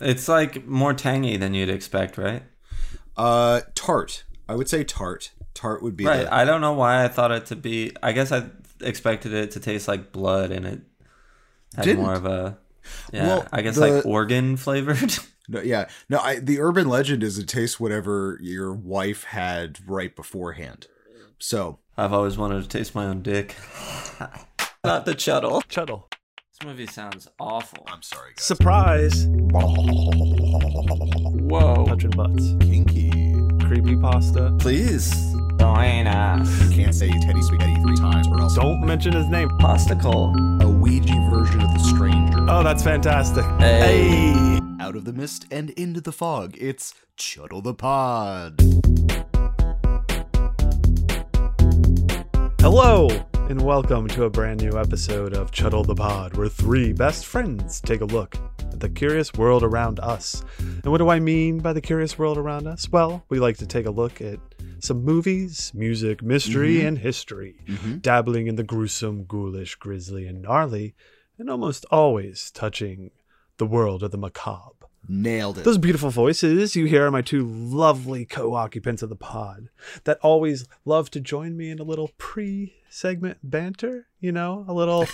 It's like more tangy than you'd expect, right? Uh, tart. I would say tart. Tart would be Right. the- I don't know why I thought it to be. I guess I expected it to taste like blood, and it had Didn't. more of a. Yeah, Well, I guess the- like organ flavored. No, yeah. No, I, the urban legend is it tastes whatever your wife had right beforehand. So, I've always wanted to taste my own dick. Not the chuddle. Chuddle. This movie sounds awful. I'm sorry, guys. Surprise. Whoa. Touching butts. Kinky. Creepy pasta. Please. Join us. Can't say Teddy Spaghetti three times or else Don't mention his name. Posticle. a Ouija version of the stranger. Oh, that's fantastic. Hey. Hey. Out of the mist and into the fog, it's Chuddle the Pod. Hello, and welcome to a brand new episode of Chuddle the Pod, where three best friends take a look at the curious world around us. And what do I mean by the curious world around us? Well, we like to take a look at some movies, music, mystery, mm-hmm. and history, mm-hmm. dabbling in the gruesome, ghoulish, grisly, and gnarly, and almost always touching the world of the macabre. Nailed it. Those beautiful voices you hear are my two lovely co occupants of the pod that always love to join me in a little pre segment banter, you know, a little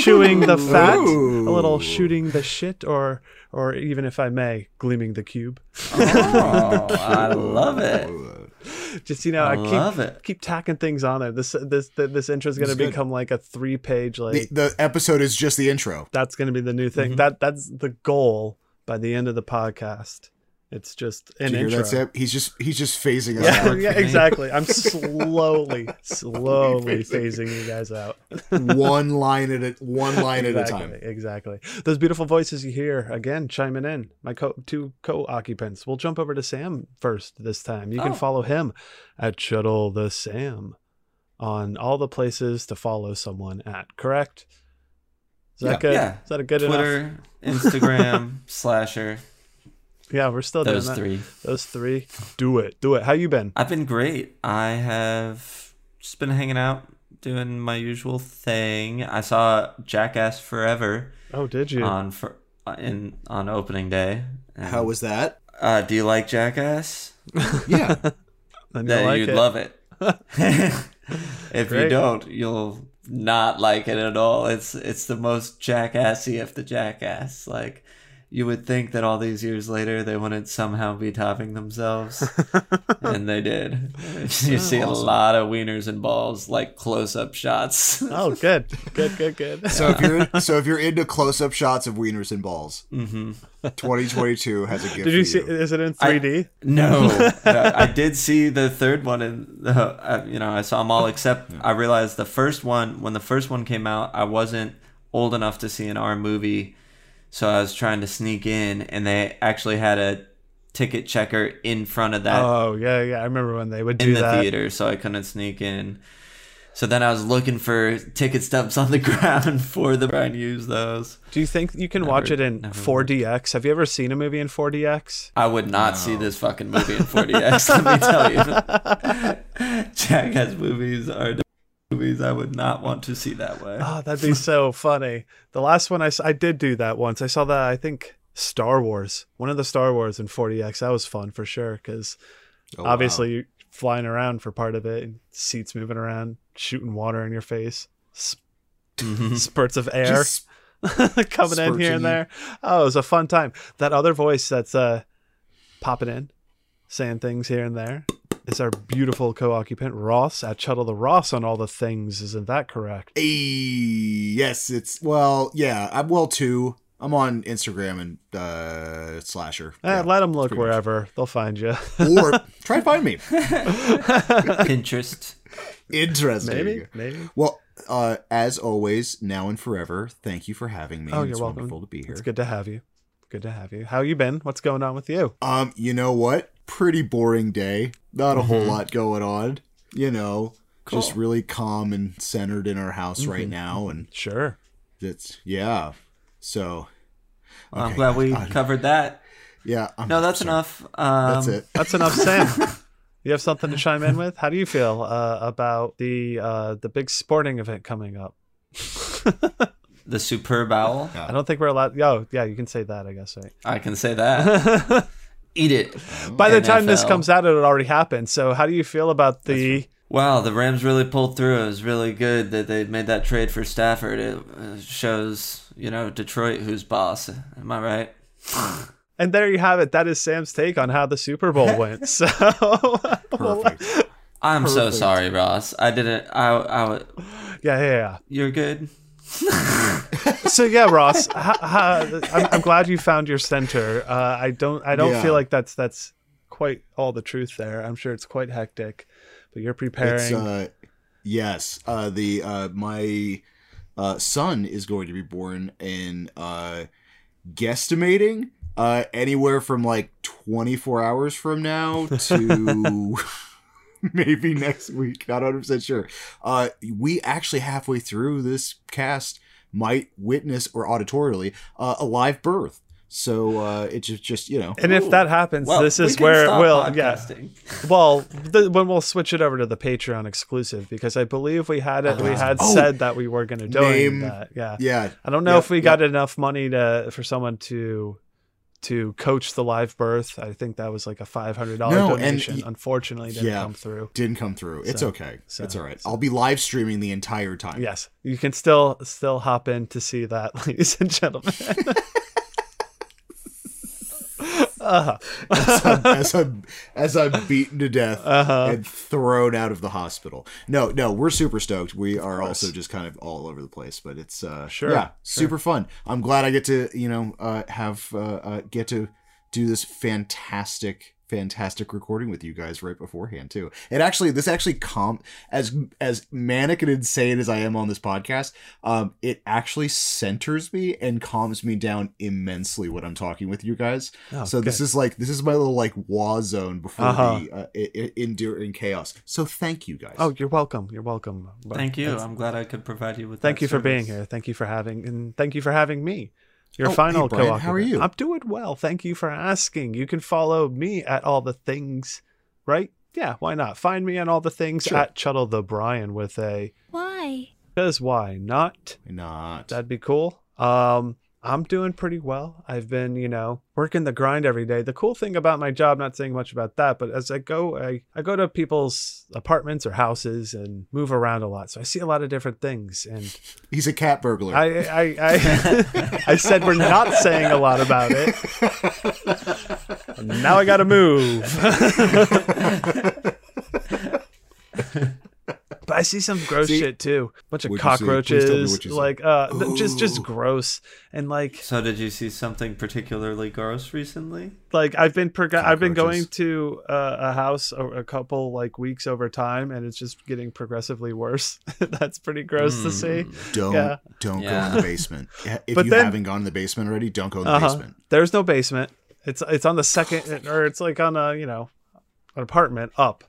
chewing the fat, a little shooting the shit, or, or even if I may, gleaming the cube. Oh, I love it. Just, you know, I I, keep, love it. keep tacking things on there. This, this, this intro is going to become like a three page, like, the, the episode is just the intro. that's going to be the new Mm-hmm. thing. That That's the goal by the end of the podcast. It's just an Did you intro. hear that, Sam? He's just he's just phasing us Yeah, out. yeah, exactly. I'm slowly, slowly phasing you guys out. one line at a one line at a time. exactly. Those beautiful voices you hear again chiming in. My co- two co-occupants. We'll jump over to Sam first this time. You can Oh. follow him at Chuddle the Sam on all the places to follow someone at. Correct? Is that Yeah. good? Yeah. Is that a good enough? Twitter, Instagram, Slasher. Yeah, we're still Those doing that. three. Those three. Do it. Do it. How you been? I've been great. I have just been hanging out, doing my usual thing. I saw Jackass Forever Oh, did you? on for in on opening day. And, How was that? uh, do you like Jackass? Yeah. Then Then you'll like you'd it. love it. if you don't, you'll not like it at all. It's it's the most jackassy of the jackass. Like you would think that all these years later they wouldn't somehow be topping themselves, and they did. You see a lot of wieners and balls, like close up shots. Oh, good, good, good, good. So if you're so if you're into close up shots of wieners and balls, hmm 2022 has a gift. Did you for see? you. Is it in 3D? No, no, I did see the third one, and uh, you know I saw them all except I realized the first one. When the first one came out, I wasn't old enough to see an R movie, so I was trying to sneak in, and they actually had a ticket checker in front of that oh yeah, yeah. I remember when they would do in the that. theater, so I couldn't sneak in. So then I was looking for ticket stubs on the ground for the trying to use those. Do you think you can Never- watch it in 4DX? Have you ever seen a movie in 4DX? I would not see this fucking movie in 4DX. let me tell you, Jackass movies are the movies I would not want to see that way. Oh, that'd be so funny. The last one I saw, I did do that once. I saw that I think Star Wars, one of the Star Wars in 4DX. That was fun for sure because Oh, wow. obviously you're flying around for part of it, and seats moving around, shooting water in your face, sp- Mhm. spurts of air. Just- coming in here and there. Oh, it was a fun time. That other voice that's uh popping in, saying things here and there, is our beautiful co-occupant Ross at Chuddle the Ross on all the things. Isn't that correct? Hey, yes, it's well, yeah. I'm well too. I'm on Instagram and uh slasher. Eh, Yeah. let them look pretty much. wherever they'll find you. or try and find me. Pinterest. Interesting. maybe, maybe. Well, uh, as always, now and forever, thank you for having me. Oh, you're welcome. wonderful to be here. It's good to have you. Good to have you. How you been? What's going on with you? Um, you know what? Pretty boring day. Not a whole Mm-hmm. lot going on. You know, just really calm and centered in our house Mm-hmm. right now, and Sure. it's yeah. So, I'm glad we God, covered that. yeah. I'm, No, that's sorry. enough. Um, That's it. That's enough, Sam. You have something to chime in with? How do you feel uh, about the uh, the big sporting event coming up? the superb owl. I don't think we're allowed. Oh, yeah, you can say that. I guess right. I can say that. Eat it. By the time this comes out, it already happened. So, how do you feel about the? Wow, the Rams really pulled through. It was really good that they made that trade for Stafford. It uh, shows, you know, Detroit who's boss. Am I right? And there you have it. That is Sam's take on how the Super Bowl went. So, Perfect. I'm so sorry, Ross. I didn't. I. I. yeah, yeah, yeah. You're good. So yeah, Ross, ha, ha, I'm, I'm glad you found your center. Uh, I don't, I don't Yeah. feel like that's that's quite all the truth there. I'm sure it's quite hectic, but you're preparing. It's, uh, yes. Uh, the uh, my uh, son is going to be born in uh, guesstimating uh, anywhere from like 24 hours from now to maybe next week. Not 100 percent sure. Uh, we actually halfway through this cast might witness or auditorially uh, a live birth. So uh, it's just, just you know. and if Ooh. that happens, Well, this is can where it stop will. Yeah. podcasting. Well, the, when we'll switch it over to the Patreon exclusive because I believe we had it. We had Oh. said that we were going to do Name- that. Yeah. Yeah, I don't know Yep, if we yep. got enough money to for someone to to coach the live birth. I think that was like a five hundred dollar No, donation. Unfortunately, didn't Yeah. come through. didn't come through. It's So- okay. so- it's all right. so- I'll be live streaming the entire time. Yes, you can still still hop in to see that, ladies and gentlemen. uh, as I'm as I'm beaten to death Uh-huh. and thrown out of the hospital. No, no, we're super stoked. We are also just kind of all over the place, but it's uh Sure, yeah, sure. super fun. I'm glad I get to, you know, uh have uh, uh get to do this fantastic fantastic recording with you guys right beforehand too. It actually this actually calm as as manic and insane as I am on this podcast, um it actually centers me and calms me down immensely when I'm talking with you guys. Oh, so this is like this is my little like war zone before Uh-huh. the uh, i- i- enduring chaos. So thank you guys. oh, you're welcome. You're welcome. But Thank you. that's- I'm glad I could provide you with. Thank that you for being here. Thank you for having and thank you for having me. Your Oh, hey, final Brian, co-occupant. how are you? I'm doing well. Thank you for asking. You can follow me at all the things, right? Yeah, why not? Find me on all the things Sure. at Chuddle the Brian with a Why? because why not? Not. That'd be cool. Um, I'm doing pretty well. I've been, you know, working the grind every day. The cool thing about my job, not saying much about that, but as I go, I, I go to people's apartments or houses and move around a lot. So I see a lot of different things. And He's a cat burglar. I, I, I, I said we're not saying a lot about it. Now I got to move. But I see some gross See- shit too. bunch of What'd you see? Please tell me cockroaches, see. like uh, th- just just gross and like So, did you see something particularly gross recently? like I've been prog- I've been going to uh, a house a, a couple like weeks over time, and it's just getting progressively worse. That's pretty gross to see. don't Yeah. don't go in the basement. If But you then- haven't gone in the basement already, don't go in the Uh-huh. basement. There's no basement. It's it's on the second or it's like on a you know an apartment up.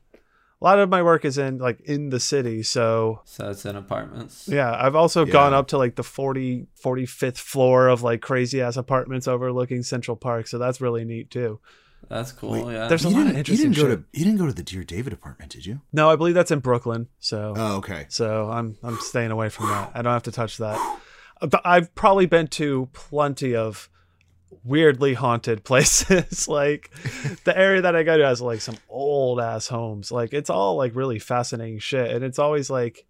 A lot of my work is in like in the city, so So it's in apartments. yeah. I've also gone up to like the 40 45th floor of like crazy ass apartments overlooking Central Park, so that's really neat too. That's cool. Wait, yeah. there's a you lot of didn't, interesting you didn't go shit. to you didn't go to the Dear David apartment, did you? No, I believe that's in Brooklyn, so Oh, okay. So I'm I'm staying away from that. I don't have to touch that. But I've probably been to plenty of weirdly haunted places. like the area that I go to has like some old ass homes. Like it's all like really fascinating shit. And it's always like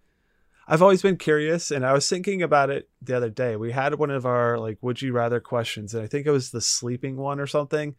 I've always been curious and I was thinking about it the other day. We had one of our like would you rather questions and I think it was the sleeping one or something.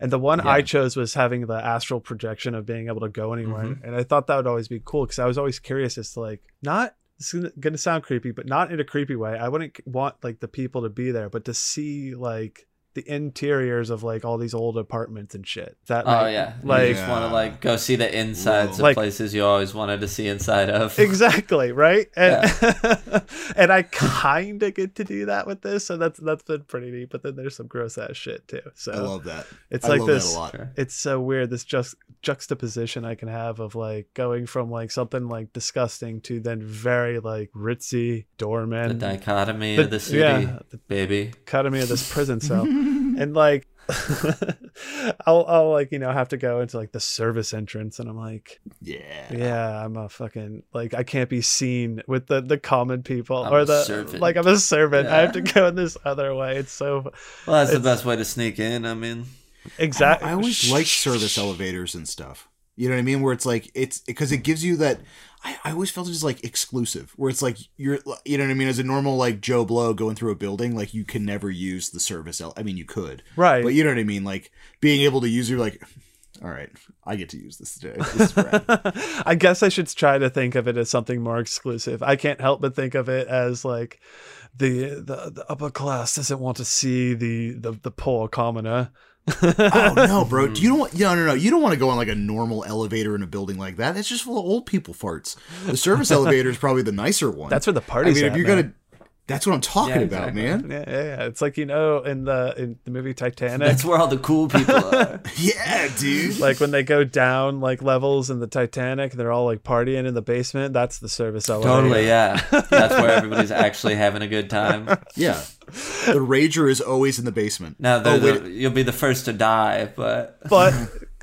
And the one I chose was having the astral projection of being able to go anywhere. Mm-hmm. And I thought that would always be cool because I was always curious as to like not is gonna sound creepy, but not in a creepy way. I wouldn't want like the people to be there, but to see like the interiors of like all these old apartments and shit. That Oh like, yeah, like you just want to like go see the insides Whoa. of Like- places you always wanted to see inside of. exactly right and and i kind of get to do that with this so that's that's been pretty neat but then there's some gross ass shit too so I love that. it's I like love this that a lot. It's so weird this just juxtaposition i can have of like going from like something like disgusting to then very like ritzy doorman. The doorman dichotomy The- of the city, yeah, the- baby. dichotomy of this prison cell Mm. and like I'll, I'll like you know have to go into like the service entrance and i'm like Yeah. yeah i'm a fucking like i can't be seen with the the common people I'm or the servant. like i'm a servant i have to go in this other way it's so Well, that's the best way to sneak in. I mean, exactly I always like service elevators and stuff. You know what I mean? Where it's like it's because it gives you that. I, I always felt it was like exclusive, where it's like you're, you know what I mean. As a normal like Joe Blow going through a building, like you can never use the service. I mean, you could, right but you know what I mean. Like being able to use, you're like, all right, I get to use this today. This. I guess I should try to think of it as something more exclusive. I can't help but think of it as like the the, the upper class doesn't want to see the the, the poor commoner. Oh no, bro! Do you don't want no no no. You don't want to go on like a normal elevator in a building like that. It's just full of old people farts. The service elevator is probably the nicer one. That's where the I party's mean, if you're man. gonna, that's what I'm talking Yeah, about, exactly. man. Yeah, yeah, yeah. It's like you know in the in the movie Titanic. that's where all the cool people are. Yeah, dude. like when they go down like levels in the Titanic, they're all like partying in the basement. That's the service elevator. totally, yeah. That's where everybody's actually having a good time. Yeah. The rager is always in the basement. Now, Oh, the, you'll be the first to die, but But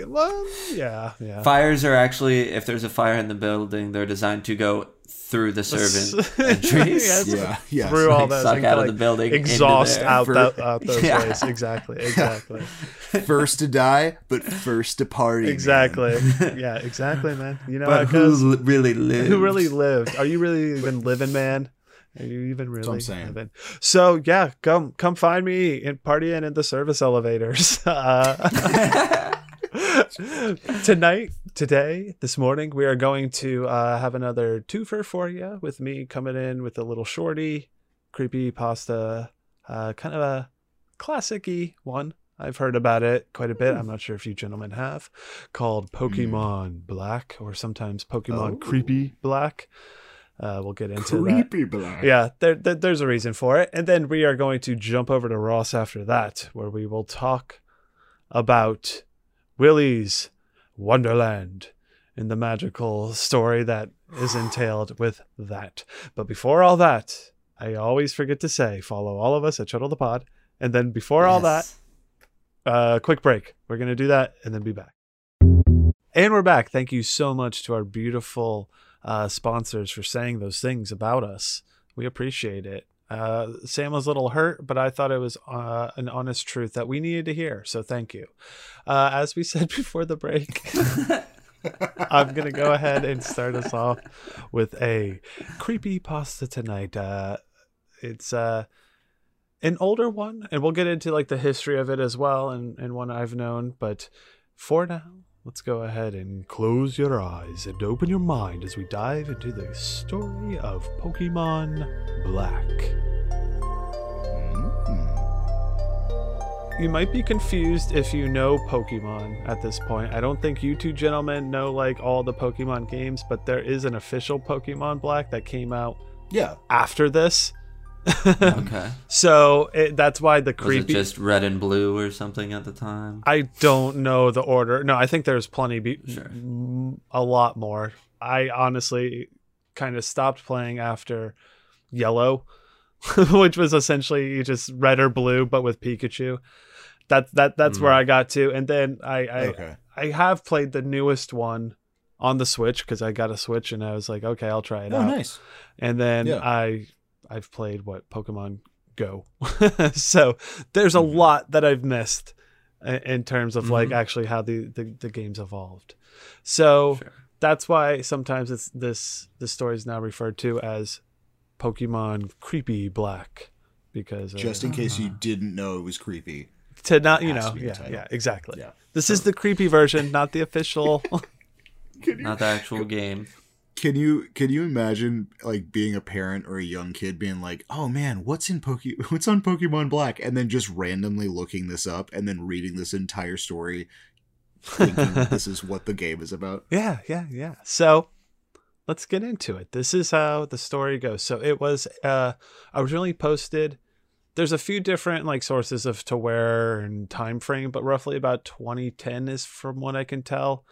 well, yeah, yeah. fires are actually, if there's a fire in the building, they're designed to go through the servant entries. Yes. Yeah, yeah. Through all like, those suck out of like, the building exhaust out For- that out those Yeah. ways. Exactly, exactly, First to die, but first to party. man. exactly. Yeah, exactly, man. You know But who really lives? Who really lived? Are you really even living, man? Are you even really what I'm saying. living? So yeah, come come find me in partying in the service elevators. Uh, tonight, today, this morning, we are going to uh, have another twofer for you with me coming in with a little shorty, creepy pasta, uh, kind of a classic-y one. I've heard about it quite a bit. I'm not sure if you gentlemen have, called Pokemon Black or sometimes Pokemon Oh. Creepy Black. Uh, we'll get into that. Creepy black. Yeah, there, there, there's a reason for it. And then we are going to jump over to Ross after that, where we will talk about Willy's Wonderland in the magical story that is entailed with that. But before all that, I always forget to say follow all of us at Chuddle the Pod. And then before all that, Yes. uh, quick break. We're going to do that and then be back. And we're back. Thank you so much to our beautiful uh, sponsors for saying those things about us. We appreciate it. Uh, Sam was a little hurt, but I thought it was uh, an honest truth that we needed to hear. So thank you. Uh, as we said before the break, I'm going to go ahead and start us off with a creepy pasta tonight. Uh, it's uh, an older one, and we'll get into like the history of it as well, and, and one I've known. But for now, let's go ahead and close your eyes and open your mind as we dive into the story of Pokemon Black. Mm. You might be confused if you know Pokemon at this point. I don't think you two gentlemen know like all the Pokemon games, but there is an official Pokemon Black that came out Yeah. after this. Okay. So it, that's why the creepy Was it just red and blue or something at the time? I don't know the order. No, I think there's plenty, be- Sure. m- a lot more. I honestly kind of stopped playing after Yellow, which was essentially just red or blue, but with Pikachu. That that that's where Mm. I got to, and then I I, okay. I have played the newest one on the Switch because I got a Switch, and I was like, okay, I'll try it Oh, out. nice. And then Yeah. I I've played what Pokemon Go. so there's a Mhm. lot that I've missed in terms of like Mhm. actually how the, the the game's evolved. So Sure. that's why sometimes it's this this story is now referred to as Pokemon Creepy Black because uh, Just in case you Ah. didn't know it was creepy. to not you know to be the yeah title. yeah exactly. Yeah. This is the creepy version, not the official. Not the actual game. Can you can you imagine like being a parent or a young kid being like, "Oh man, what's in Poke what's on Pokemon Black?" and then just randomly looking this up and then reading this entire story thinking this is what the game is about. Yeah, yeah, yeah. So let's get into it. This is how the story goes. So it was uh originally posted. There's a few different like sources of to where and time frame, but roughly about 2010 is from what I can tell.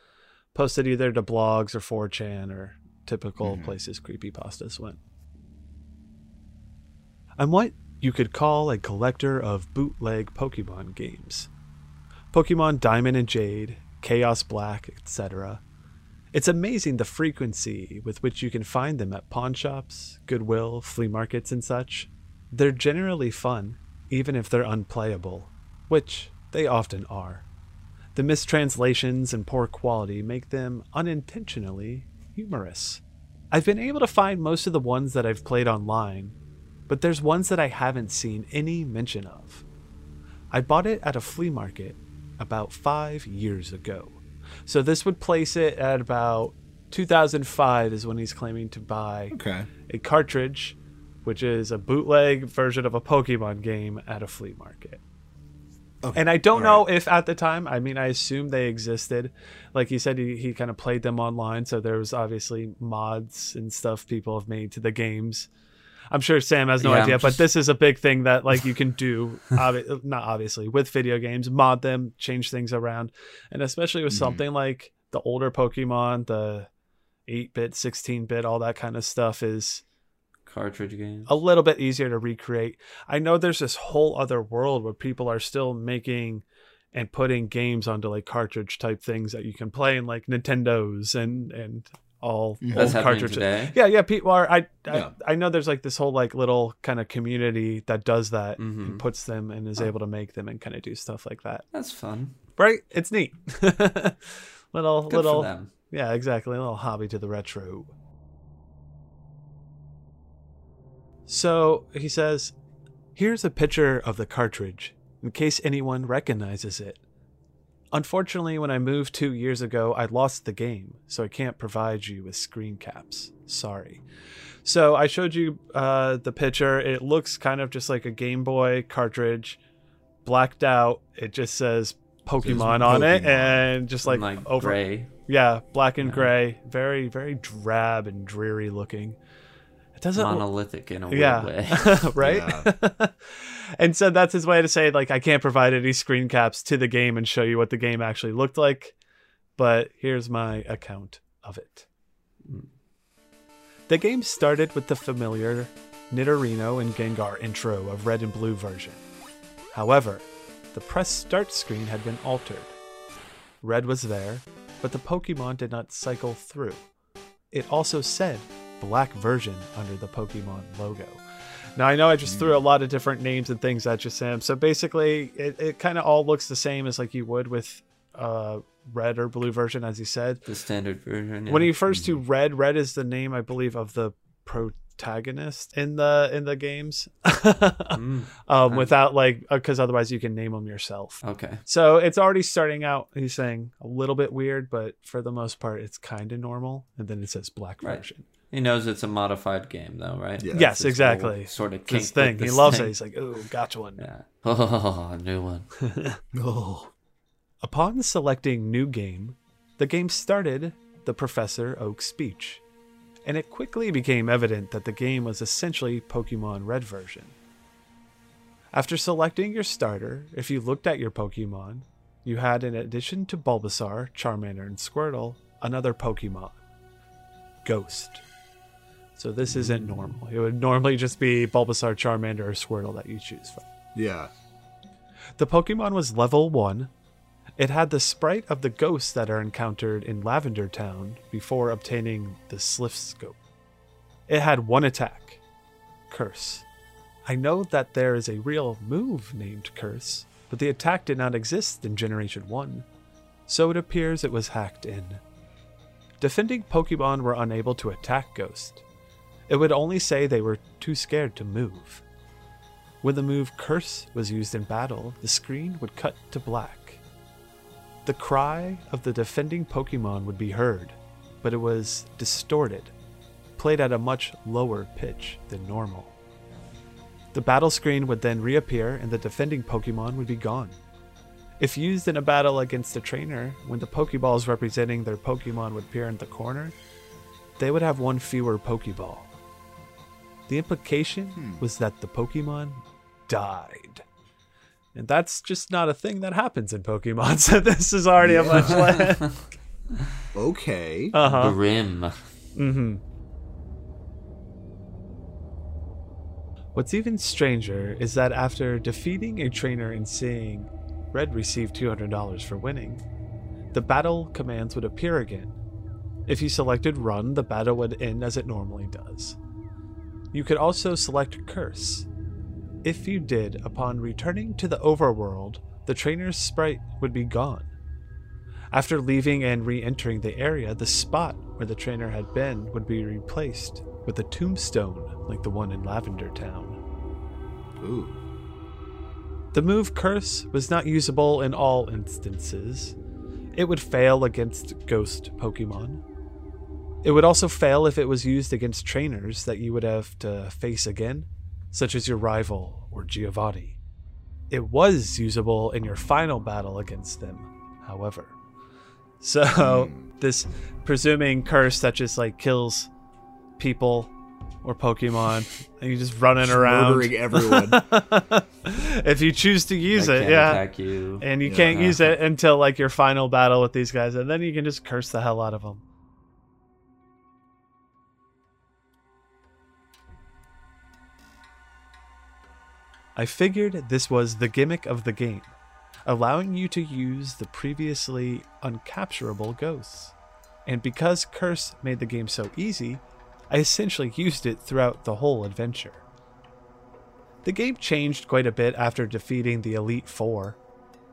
Posted either to blogs or 4chan or typical Mhm. places creepypastas went. I'm what you could call a collector of bootleg Pokemon games. Pokemon Diamond and Jade, Chaos Black, etc. It's amazing the frequency with which you can find them at pawn shops, Goodwill, flea markets, and such. They're generally fun, even if they're unplayable, which they often are. The mistranslations and poor quality make them unintentionally humorous. I've been able to find most of the ones that I've played online, but there's ones that I haven't seen any mention of. I bought it at a flea market about five years ago. So this would place it at about 2005 is when he's claiming to buy Okay. a cartridge, which is a bootleg version of a Pokemon game at a flea market. Okay. And I don't All know if at the time, I mean, I assume they existed. Like he said, he, he kind of played them online. So there was obviously mods and stuff people have made to the games. I'm sure Sam has no Yeah, idea, but this is a big thing that like you can do, obvi- not obviously with video games, mod them, change things around, and especially with Mhm. something like the older Pokemon, the 8-bit, 16-bit, all that kind of stuff is Cartridge games. a little bit easier to recreate. I know there's this whole other world where people are still making and putting games onto like cartridge type things that you can play in like Nintendos and and all Mhm. old cartridges. today. Yeah, yeah. People are. I, I Yeah. I know there's like this whole like little kind of community that does that Mhm. and puts them and is Oh. able to make them and kind of do stuff like that. That's fun. Right? It's neat. little Good little for them. yeah, exactly. A little hobby to the retro. So he says, Here's a picture of the cartridge, in case anyone recognizes it. Unfortunately, when I moved two years ago, I lost the game, so I can't provide you with screen caps. Sorry. So I showed you uh, the picture. It looks kind of just like a Game Boy cartridge, blacked out. It just says Pokemon on it, and just like, Like, over gray. yeah, black and Yeah. gray, very very drab and dreary looking. It doesn't monolithic in a weird yeah, way. right? and so that's his way to say like I can't provide any screen caps to the game and show you what the game actually looked like, but here's my account of it. The game started with the familiar Nidorino and Gengar intro of Red and Blue version. However, the press start screen had been altered. Red was there, but the Pokemon did not cycle through. It also said black version under the Pokemon logo. Now I know I just threw a lot of different names and things at you, Sam. So basically, it, it kind of all looks the same as like you would with uh, red or blue version, as you said. the standard version. When yeah. you first do red, red is the name I believe of the protagonist in the in the games. Mm, um, without like, because otherwise you can name them yourself. okay. So it's already starting out. He's saying a little bit weird, but for the most part, it's kind of normal. And then it says black Right. Version. He knows it's a modified game, though, right? Yeah. yes, exactly. Sort of This kink thing. with He loves thing. it. He's like, oh, gotcha one. Yeah. Oh, a new one. Oh. Upon selecting New Game, the game started the Professor Oak speech, and it quickly became evident that the game was essentially Pokemon Red version. After selecting your starter, if you looked at your Pokemon, you had, in addition to Bulbasaur, Charmander, and Squirtle, another Pokemon Ghost. So this isn't normal. It would normally just be Bulbasaur, Charmander, or Squirtle that you choose from. Yeah. The Pokemon was level 1. It had the sprite of the ghosts that are encountered in Lavender Town before obtaining the Silph Scope. It had one attack Curse. I know that there is a real move named Curse, but the attack did not exist in Generation 1, so it appears it was hacked in. Defending Pokemon were unable to attack Ghost. It would only say they were too scared to move. When the move Curse was used in battle, the screen would cut to black. The cry of the defending Pokemon would be heard, but it was distorted, played at a much lower pitch than normal. The battle screen would then reappear and the defending Pokemon would be gone. If used in a battle against a trainer, when the Pokeballs representing their Pokemon would appear in the corner, they would have one fewer Pokeball. The implication Hmm. was that the Pokemon died. And that's just not a thing that happens in Pokemon, so this is already a much less. Okay. Uh huh. Grim. Mm-hmm. What's even stranger is that after defeating a trainer and seeing Red receive $200 for winning, the battle commands would appear again. If you selected Run, the battle would end as it normally does. You could also select Curse. If you did, upon returning to the overworld, the trainer's sprite would be gone. After leaving and re entering the area, the spot where the trainer had been would be replaced with a tombstone like the one in Lavender Town. Ooh. The move Curse was not usable in all instances. It would fail against ghost Pokemon. It would also fail if it was used against trainers that you would have to face again, such as your rival or Giovanni. It was usable in your final battle against them, however. So, this presuming curse that just like kills people or Pokemon, and you're just running around. Murdering everyone. if you choose to use it, yeah. you. And you Yeah. can't use it until like your final battle with these guys, and then you can just curse the hell out of them. I figured this was the gimmick of the game, allowing you to use the previously uncapturable ghosts. And because Curse made the game so easy, I essentially used it throughout the whole adventure. The game changed quite a bit after defeating the Elite Four.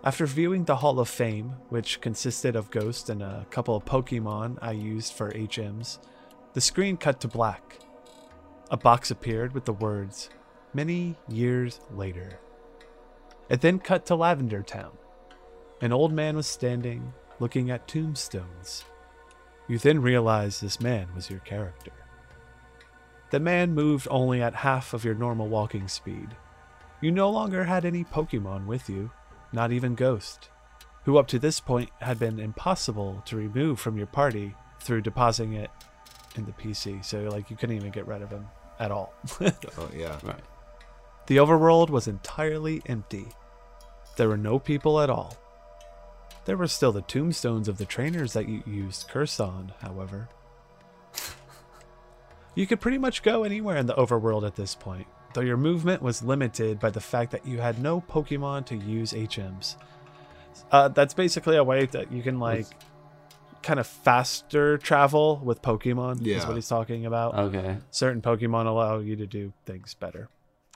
After viewing the Hall of Fame, which consisted of Ghost and a couple of Pokemon I used for HMs, the screen cut to black. A box appeared with the words, Many years later. It then cut to Lavender Town. An old man was standing, looking at tombstones. You then realize this man was your character. The man moved only at half of your normal walking speed. You no longer had any Pokemon with you, not even Ghost, who up to this point had been impossible to remove from your party through depositing it in the PC, so like you couldn't even get rid of him at all. oh yeah. Right. The overworld was entirely empty. There were no people at all. There were still the tombstones of the trainers that you used Curse on, however. You could pretty much go anywhere in the overworld at this point, though your movement was limited by the fact that you had no Pokemon to use HMs. Uh, that's basically a way that you can like kind of faster travel with Pokemon. Yeah. Is what he's talking about. Okay. Certain Pokemon allow you to do things better,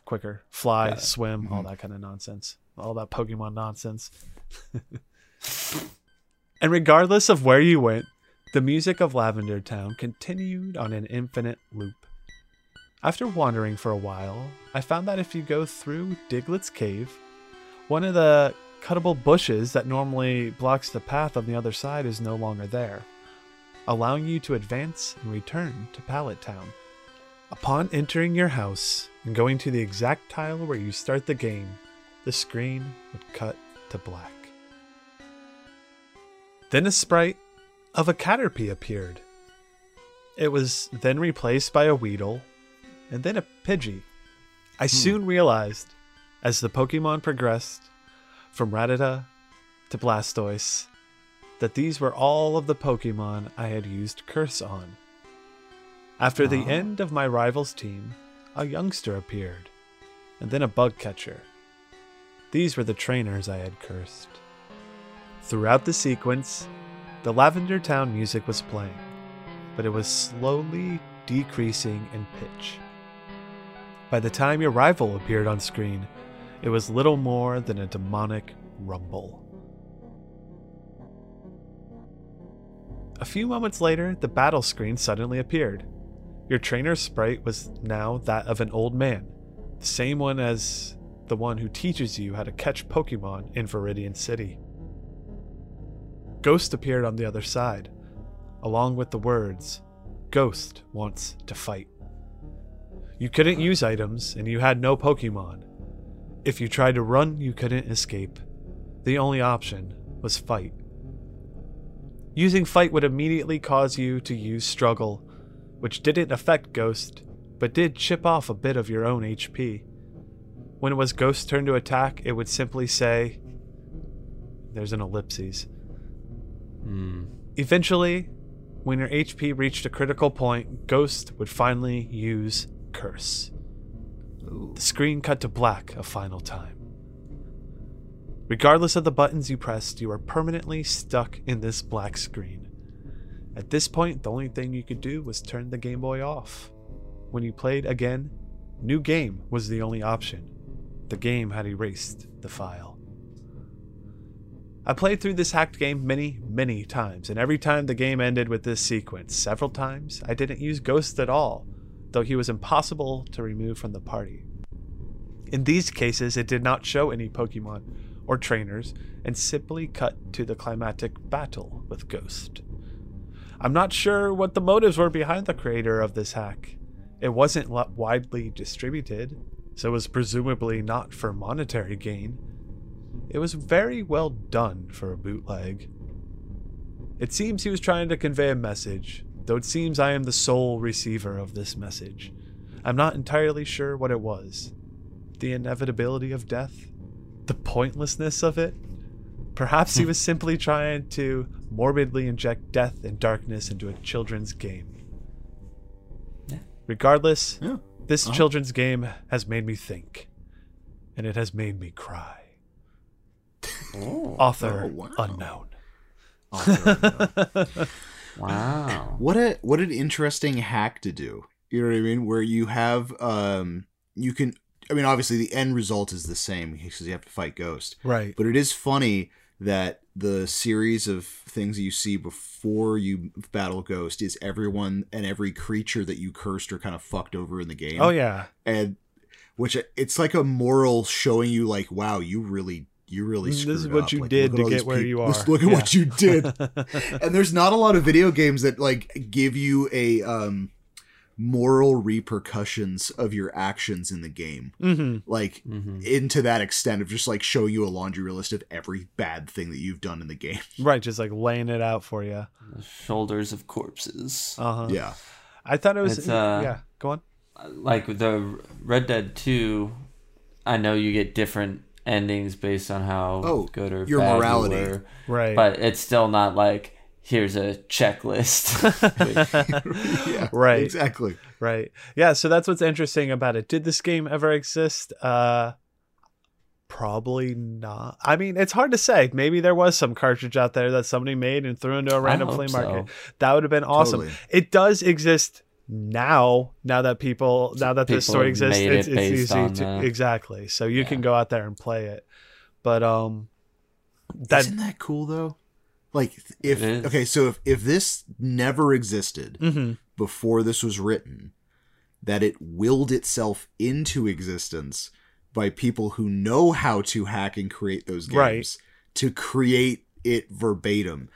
quicker, fly, swim, all mm-hmm. that kind of nonsense. All that Pokemon nonsense. and regardless of where you went, the music of Lavender Town continued on an infinite loop. After wandering for a while, I found that if you go through Diglett's cave, one of the cuttable bushes that normally blocks the path on the other side is no longer there, allowing you to advance and return to Pallet Town. Upon entering your house and going to the exact tile where you start the game, the screen would cut to black. Then a sprite of a Caterpie appeared. It was then replaced by a Weedle, and then a Pidgey. I hmm. soon realized, as the Pokemon progressed from Rattata to Blastoise, that these were all of the Pokemon I had used Curse on. After the end of my rival's team, a youngster appeared, and then a bug catcher. These were the trainers I had cursed. Throughout the sequence, the Lavender Town music was playing, but it was slowly decreasing in pitch. By the time your rival appeared on screen, it was little more than a demonic rumble. A few moments later, the battle screen suddenly appeared. Your trainer's sprite was now that of an old man, the same one as the one who teaches you how to catch Pokemon in Viridian City. Ghost appeared on the other side, along with the words, Ghost wants to fight. You couldn't use items, and you had no Pokemon. If you tried to run, you couldn't escape. The only option was fight. Using fight would immediately cause you to use struggle, which didn't affect Ghost, but did chip off a bit of your own HP. When it was Ghost's turn to attack, it would simply say, There's an ellipses. Hmm. Eventually, when your HP reached a critical point, Ghost would finally use Curse. The screen cut to black a final time. Regardless of the buttons you pressed, you are permanently stuck in this black screen. At this point, the only thing you could do was turn the Game Boy off. When you played again, New Game was the only option. The game had erased the file. I played through this hacked game many, many times, and every time the game ended with this sequence. Several times, I didn't use Ghost at all, though he was impossible to remove from the party. In these cases, it did not show any Pokemon or trainers and simply cut to the climatic battle with Ghost. I'm not sure what the motives were behind the creator of this hack. It wasn't widely distributed, so it was presumably not for monetary gain. It was very well done for a bootleg. It seems he was trying to convey a message, though it seems I am the sole receiver of this message. I'm not entirely sure what it was. The inevitability of death? The pointlessness of it? Perhaps he was simply trying to morbidly inject death and darkness into a children's game. Yeah. Regardless, Yeah. this Uh-huh. children's game has made me think, and it has made me cry. Oh, Author Oh, wow. unknown. wow. what a what an interesting hack to do. You know what I mean? Where you have um you can I mean obviously the end result is the same because you have to fight Ghost. Right. But it is funny that the series of things you see before you battle Ghost is everyone and every creature that you cursed or kind of fucked over in the game. Oh yeah. And which it's like a moral showing you like, wow, you really you really This is what up. you Like, did to get where peop- you are. Look at Yeah. what you did. and there's not a lot of video games that like give you a um moral repercussions of your actions in the game hmm like hmm into that extent of just like show you a laundry list of every bad thing that you've done in the game Right. Just like laying it out for you. The shoulders of corpses. Uh huh. yeah I thought it was. Uh, yeah. Go on. like the Red Dead 2, I know you get different endings based on how Oh, good or your bad morality. you were, Right. but it's still not like here's a checklist. yeah Right. exactly Right. Yeah, so that's what's interesting about it. Did this game ever exist? Uh probably not. I mean, it's hard to say. Maybe there was some cartridge out there that somebody made and threw into a random flea market. so. That would have been awesome. Totally. It does exist now, now that people now that this story exists, made it's, it it's easy to that. exactly. So you can go out there and play it. But um that isn't that cool though like if okay so if if this never existed mhm. before this was written that it willed itself into existence by people who know how to hack and create those games Right. to create it verbatim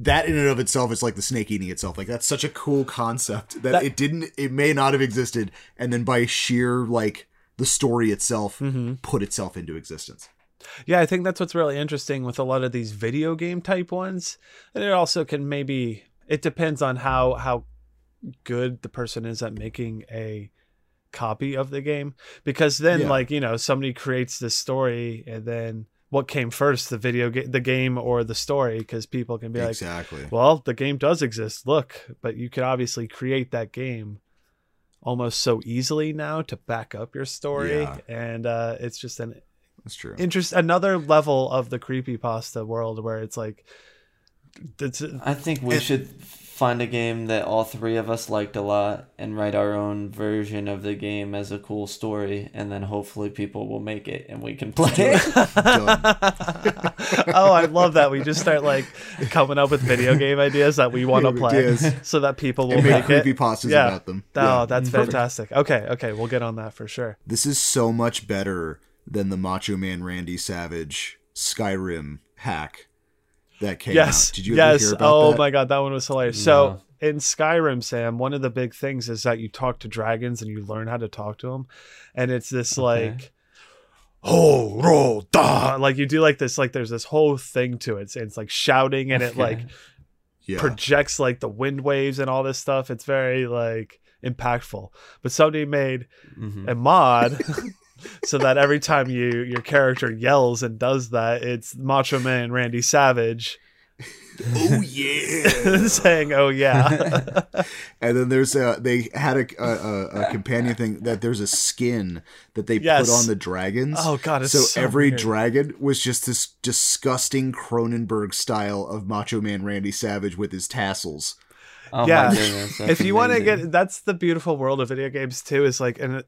that in and of itself is like the snake eating itself like that's such a cool concept that, That- it didn't it may not have existed and then by sheer like the story itself Mhm. put itself into existence Yeah, I think that's what's really interesting with a lot of these video game type ones. And it also can maybe it depends on how how good the person is at making a copy of the game because then Yeah. like, you know, somebody creates this story and then what came first, the video game the game or the story because people can be like, exactly well, the game does exist. Look, but you could obviously create that game almost so easily now to back up your story Yeah. and uh it's just an that's true interest another level of the creepy pasta world where it's like it's I think we And- should find a game that all three of us liked a lot and write our own version of the game as a cool story, and then hopefully people will make it and we can play it. Oh i love that we just start like coming up with video game ideas that we want to play ideas. so that people will and make make creepy it pastas Yeah. about them oh Yeah. that's Perfect. fantastic okay okay we'll get on that for sure This is so much better than the Macho Man Randy Savage Skyrim hack that came yes out. Did you yes ever hear about oh that? my god that one was hilarious so in skyrim sam one of the big things is that you talk to dragons and you learn how to talk to them and it's this Okay. like oh roll da like you do like this like there's this whole thing to it it's, it's like shouting and it like Yeah. projects like the wind waves and all this stuff it's very like impactful but somebody made Mhm. a mod so that every time you your character yells and does that it's macho man randy savage oh yeah. saying, "Oh yeah." And then there's a they had a, a, a companion thing that there's a skin that they Yes. put on the dragons. Oh, God, it's so, so every weird. dragon was just this disgusting Cronenberg style of Macho Man Randy Savage with his tassels. Oh Yeah. goodness. if you want to get that's the beautiful world of video games too is like and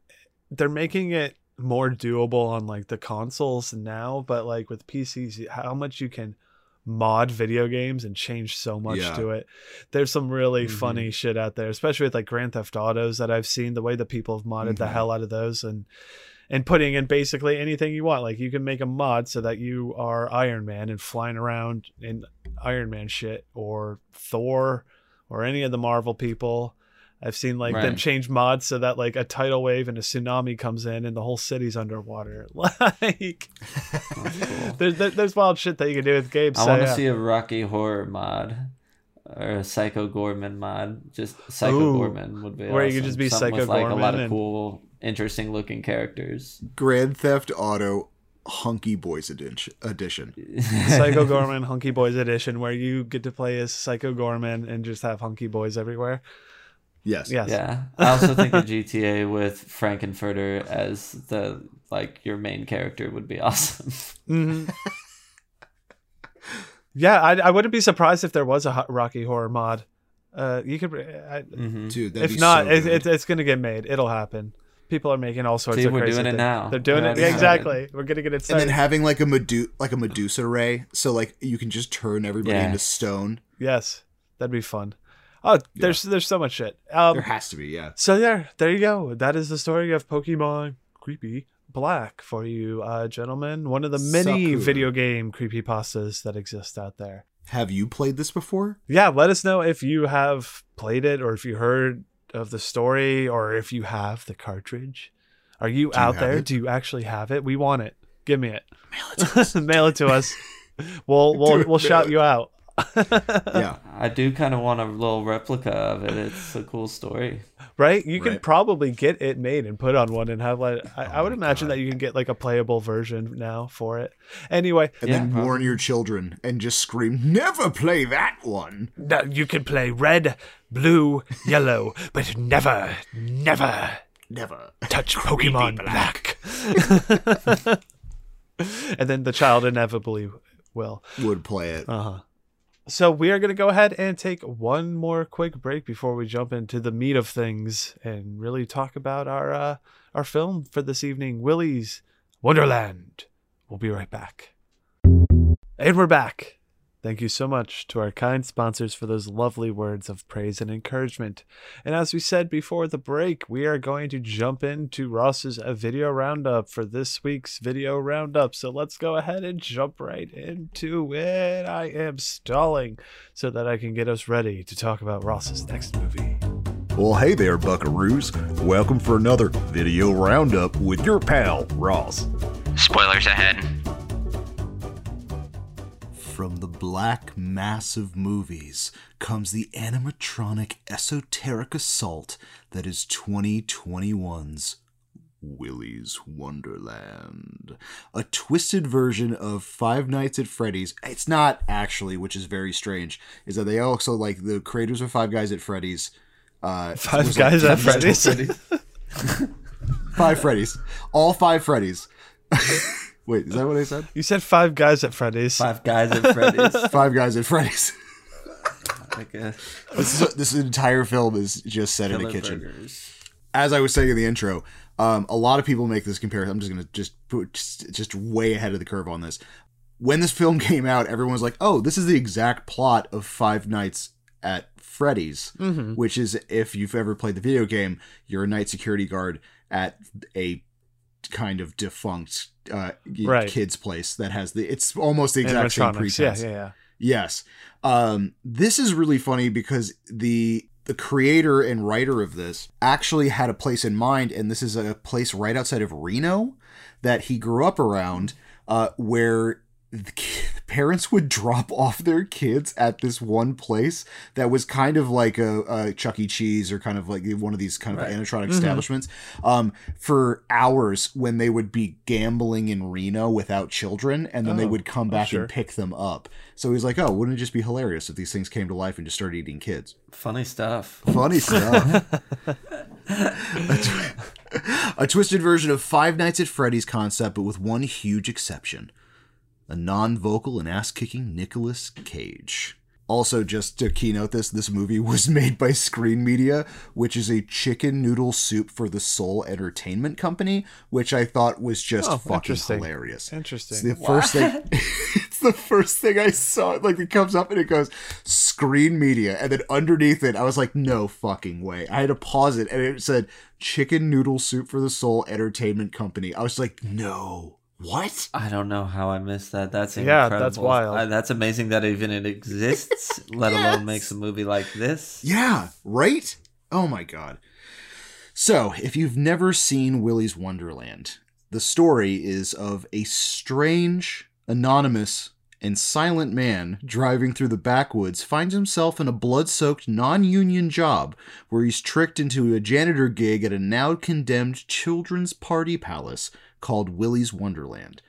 they're making it more doable on like the consoles now but like with PCs how much you can mod video games and change so much Yeah. to it there's some really Mhm. funny shit out there especially with like grand theft autos that i've seen the way that people have modded the Mhm. hell out of those and and putting in basically anything you want like you can make a mod so that you are iron man and flying around in iron man shit or thor or any of the marvel people i've seen like them change mods so that like a tidal wave and a tsunami comes in and the whole city's underwater like That's cool. there's, there's wild shit that you can do with games I so, want to yeah. see a Rocky Horror mod or a Psycho Goreman mod. Just Psycho Ooh. Gorman would be Where you could just be Something Psycho with, like a lot of and- cool, interesting looking characters. Grand Theft Auto Hunky Boys edition. edition. Psycho Goreman Hunky Boys edition, where you get to play as Psycho Goreman and just have hunky boys everywhere. Yes. Yes. Yeah, I also think a GTA with Frank-N-Furter as the like your main character would be awesome. hmm yeah, I, I wouldn't be surprised if there was a Rocky Horror mod. Uh, you could, I, hmm Dude, that'd if be not, so it, good. it, it's gonna get made. It'll happen. People are making all sorts See, of we're crazy doing it things. now. They're doing We're it already exactly. We're gonna get it and then having like a Medu- like a Medusa ray, so like you can just turn everybody Yes. into stone. yes, that'd be fun. Oh, there's there's so much shit. Um, There has to be, yeah. So there, there you go. That is the story of Pokemon Creepy Black for you, uh, gentlemen. One of the many Sakura. video game creepy pastas that exist out there. Have you played this before? Yeah, let us know if you have played it or if you heard of the story or if you have the cartridge. Are you Do out have there? it? Do you actually have it? We want it. Give me it. Mail it to us. We'll we'll we'll shout mail you out. Yeah. I do kind of want a little replica of it. It's a cool story. right? You can probably get it made and put on one and have like I, I Oh would imagine God. that you can get like a playable version now for it. Anyway, And Yeah, then probably. warn your children and just scream, never play that one. no, you can play red, blue, yellow, but never, never Never. touch Pokemon Black. and then the child inevitably will. Would play it. Uh huh. So we are going to go ahead and take one more quick break before we jump into the meat of things and really talk about our uh, our film for this evening, Willy's Wonderland. We'll be right back. And we're back. Thank you so much to our kind sponsors for those lovely words of praise and encouragement. And as we said before the break, we are going to jump into Ross's video roundup for this week's video roundup. So let's go ahead and jump right into it. I am stalling so that I can get us ready to talk about Ross's next movie. Well, hey there, buckaroos. Welcome for another video roundup with your pal, Ross. Spoilers ahead. From the black mass of movies comes the animatronic esoteric assault that is 2021's Willy's Wonderland. A twisted version of Five Nights at Freddy's. It's not actually, which is very strange, is that they also like the creators of Five Guys at Freddy's. Uh, Five was, like, guys at Freddy's. Freddy's. Five Freddy's. All five Freddy's. Wait, is that what I said? You said five guys at Freddy's. Five guys at Freddy's. Five guys at Freddy's. like a this, is, this entire film is just set in a kitchen. burgers. As I was saying in the intro, um, a lot of people make this comparison. I'm just gonna just put just, just way ahead of the curve on this. When this film came out, everyone was like, "Oh, this is the exact plot of Five Nights at Freddy's," Mhm. which is if you've ever played the video game, you're a night security guard at a kind of defunct uh, Right. kid's place that has the. It's almost the exact same pretense. Yeah, yeah, yeah. Yes. Um, this is really funny because the the creator and writer of this actually had a place in mind, and this is a place right outside of Reno that he grew up around, uh, where the, parents would drop off their kids at this one place that was kind of like a, a Chuck E. Cheese or kind of like one of these kind of Right. animatronic establishments um, for hours when they would be gambling in Reno without children, and then they Oh, would come oh, back sure. and pick them up. So he's like, "Oh, wouldn't it just be hilarious if these things came to life and just started eating kids?" Funny stuff. Funny stuff. a, tw- a twisted version of Five Nights at Freddy's concept, but with one huge exception a non vocal and ass kicking Nicolas Cage. Also, just to keynote this, this movie was made by Screen Media, which is a chicken noodle soup for the Soul Entertainment Company, which I thought was just Oh, fucking interesting. hilarious. It's Interesting. the first thing. it's the first thing I saw. Like it comes up and it goes Screen Media, and then underneath it, I was like, no fucking way. I had to pause it, and it said Chicken Noodle Soup for the Soul Entertainment Company. I was like, no, what? I don't know how I missed that. That's Yeah, incredible. that's wild. Uh, that's amazing that even it exists, let Yes. alone makes a movie like this. Yeah, right? Oh my god. So, if you've never seen Willy's Wonderland, the story is of a strange, anonymous, and silent man driving through the backwoods finds himself in a blood-soaked non-union job where he's tricked into a janitor gig at a now condemned children's party palace called Willy's Wonderland,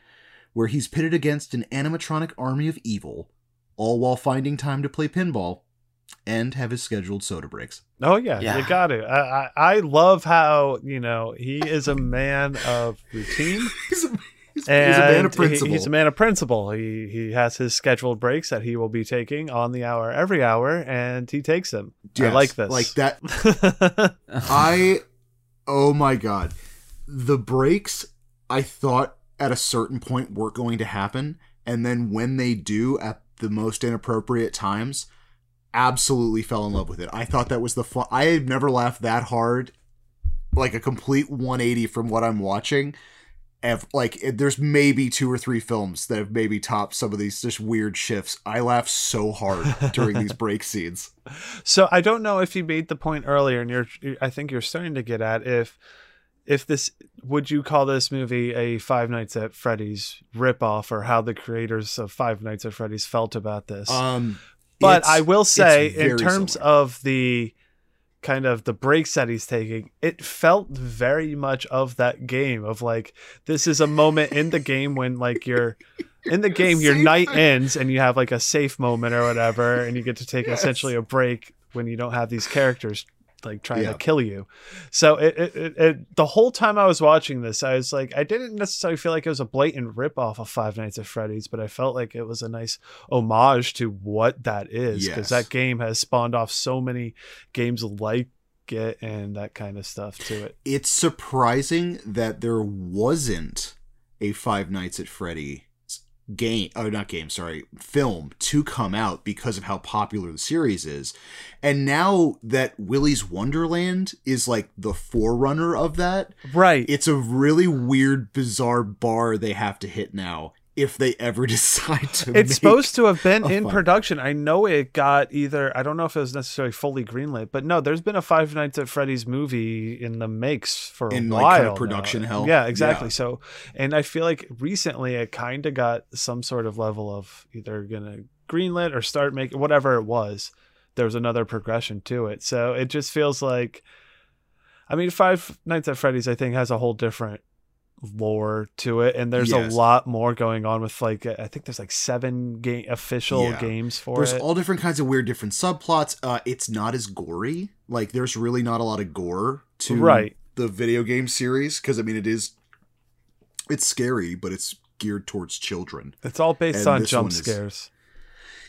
where he's pitted against an animatronic army of evil, all while finding time to play pinball and have his scheduled soda breaks. Oh yeah, Yeah. you got it. I, I I love how you know he is a man of routine. He's a, he's, And he's a man of he- principle. he's a man of principle. He he has his scheduled breaks that he will be taking on the hour every hour, and he takes them. I like this. Like that. I, oh my god, the breaks I thought at a certain point weren't going to happen, and then when they do at the most inappropriate times, absolutely fell in love with it. I thought that was the fun. I had never laughed that hard, like a complete 180 from what I'm watching. ev- like there's maybe two or three films that have maybe topped some of these just weird shifts. I laugh so hard during these break scenes. So I don't know if you made the point earlier, and you're I think you're starting to get at if if this would you call this movie a Five Nights at Freddy's ripoff, or how the creators of Five Nights at Freddy's felt about this. Um, but I will say, in terms similar. of the kind of the breaks that he's taking, it felt very much of that game of like this is a moment in the game when like you're in the game your Safe. night ends and you have like a safe moment or whatever and you get to take Yes. essentially a break when you don't have these characters like trying Yeah. to kill you so it, it, it, it the whole time i was watching this i was like i didn't necessarily feel like it was a blatant rip off of five nights at freddy's but i felt like it was a nice homage to what that is because Yes. that game has spawned off so many games like it and that kind of stuff to it it's surprising that there wasn't a Five Nights at Freddy game oh not game sorry film to come out because of how popular the series is. And now that willy's wonderland is like the forerunner of that right. it's a really weird bizarre bar they have to hit now if they ever decide to it's supposed to have been in fun- production. I know it got either. I don't know if it was necessarily fully greenlit, but no, there's been a Five Nights at Freddy's movie in the makes for a In, like, while. kind of now. production hell? Yeah, exactly. Yeah. So, and I feel like recently it kind of got some sort of level of either gonna greenlit or start making whatever it was. There was another progression to it, so it just feels like. I mean, Five Nights at Freddy's, I think, has a whole different lore to it and there's Yes. a lot more going on with like i think there's like seven game official Yeah. games for it. there's it all different kinds of weird different subplots uh it's not as gory like there's really not a lot of gore to Right. the video game series because i mean it is it's scary but it's geared towards children it's all based and on jump one is- scares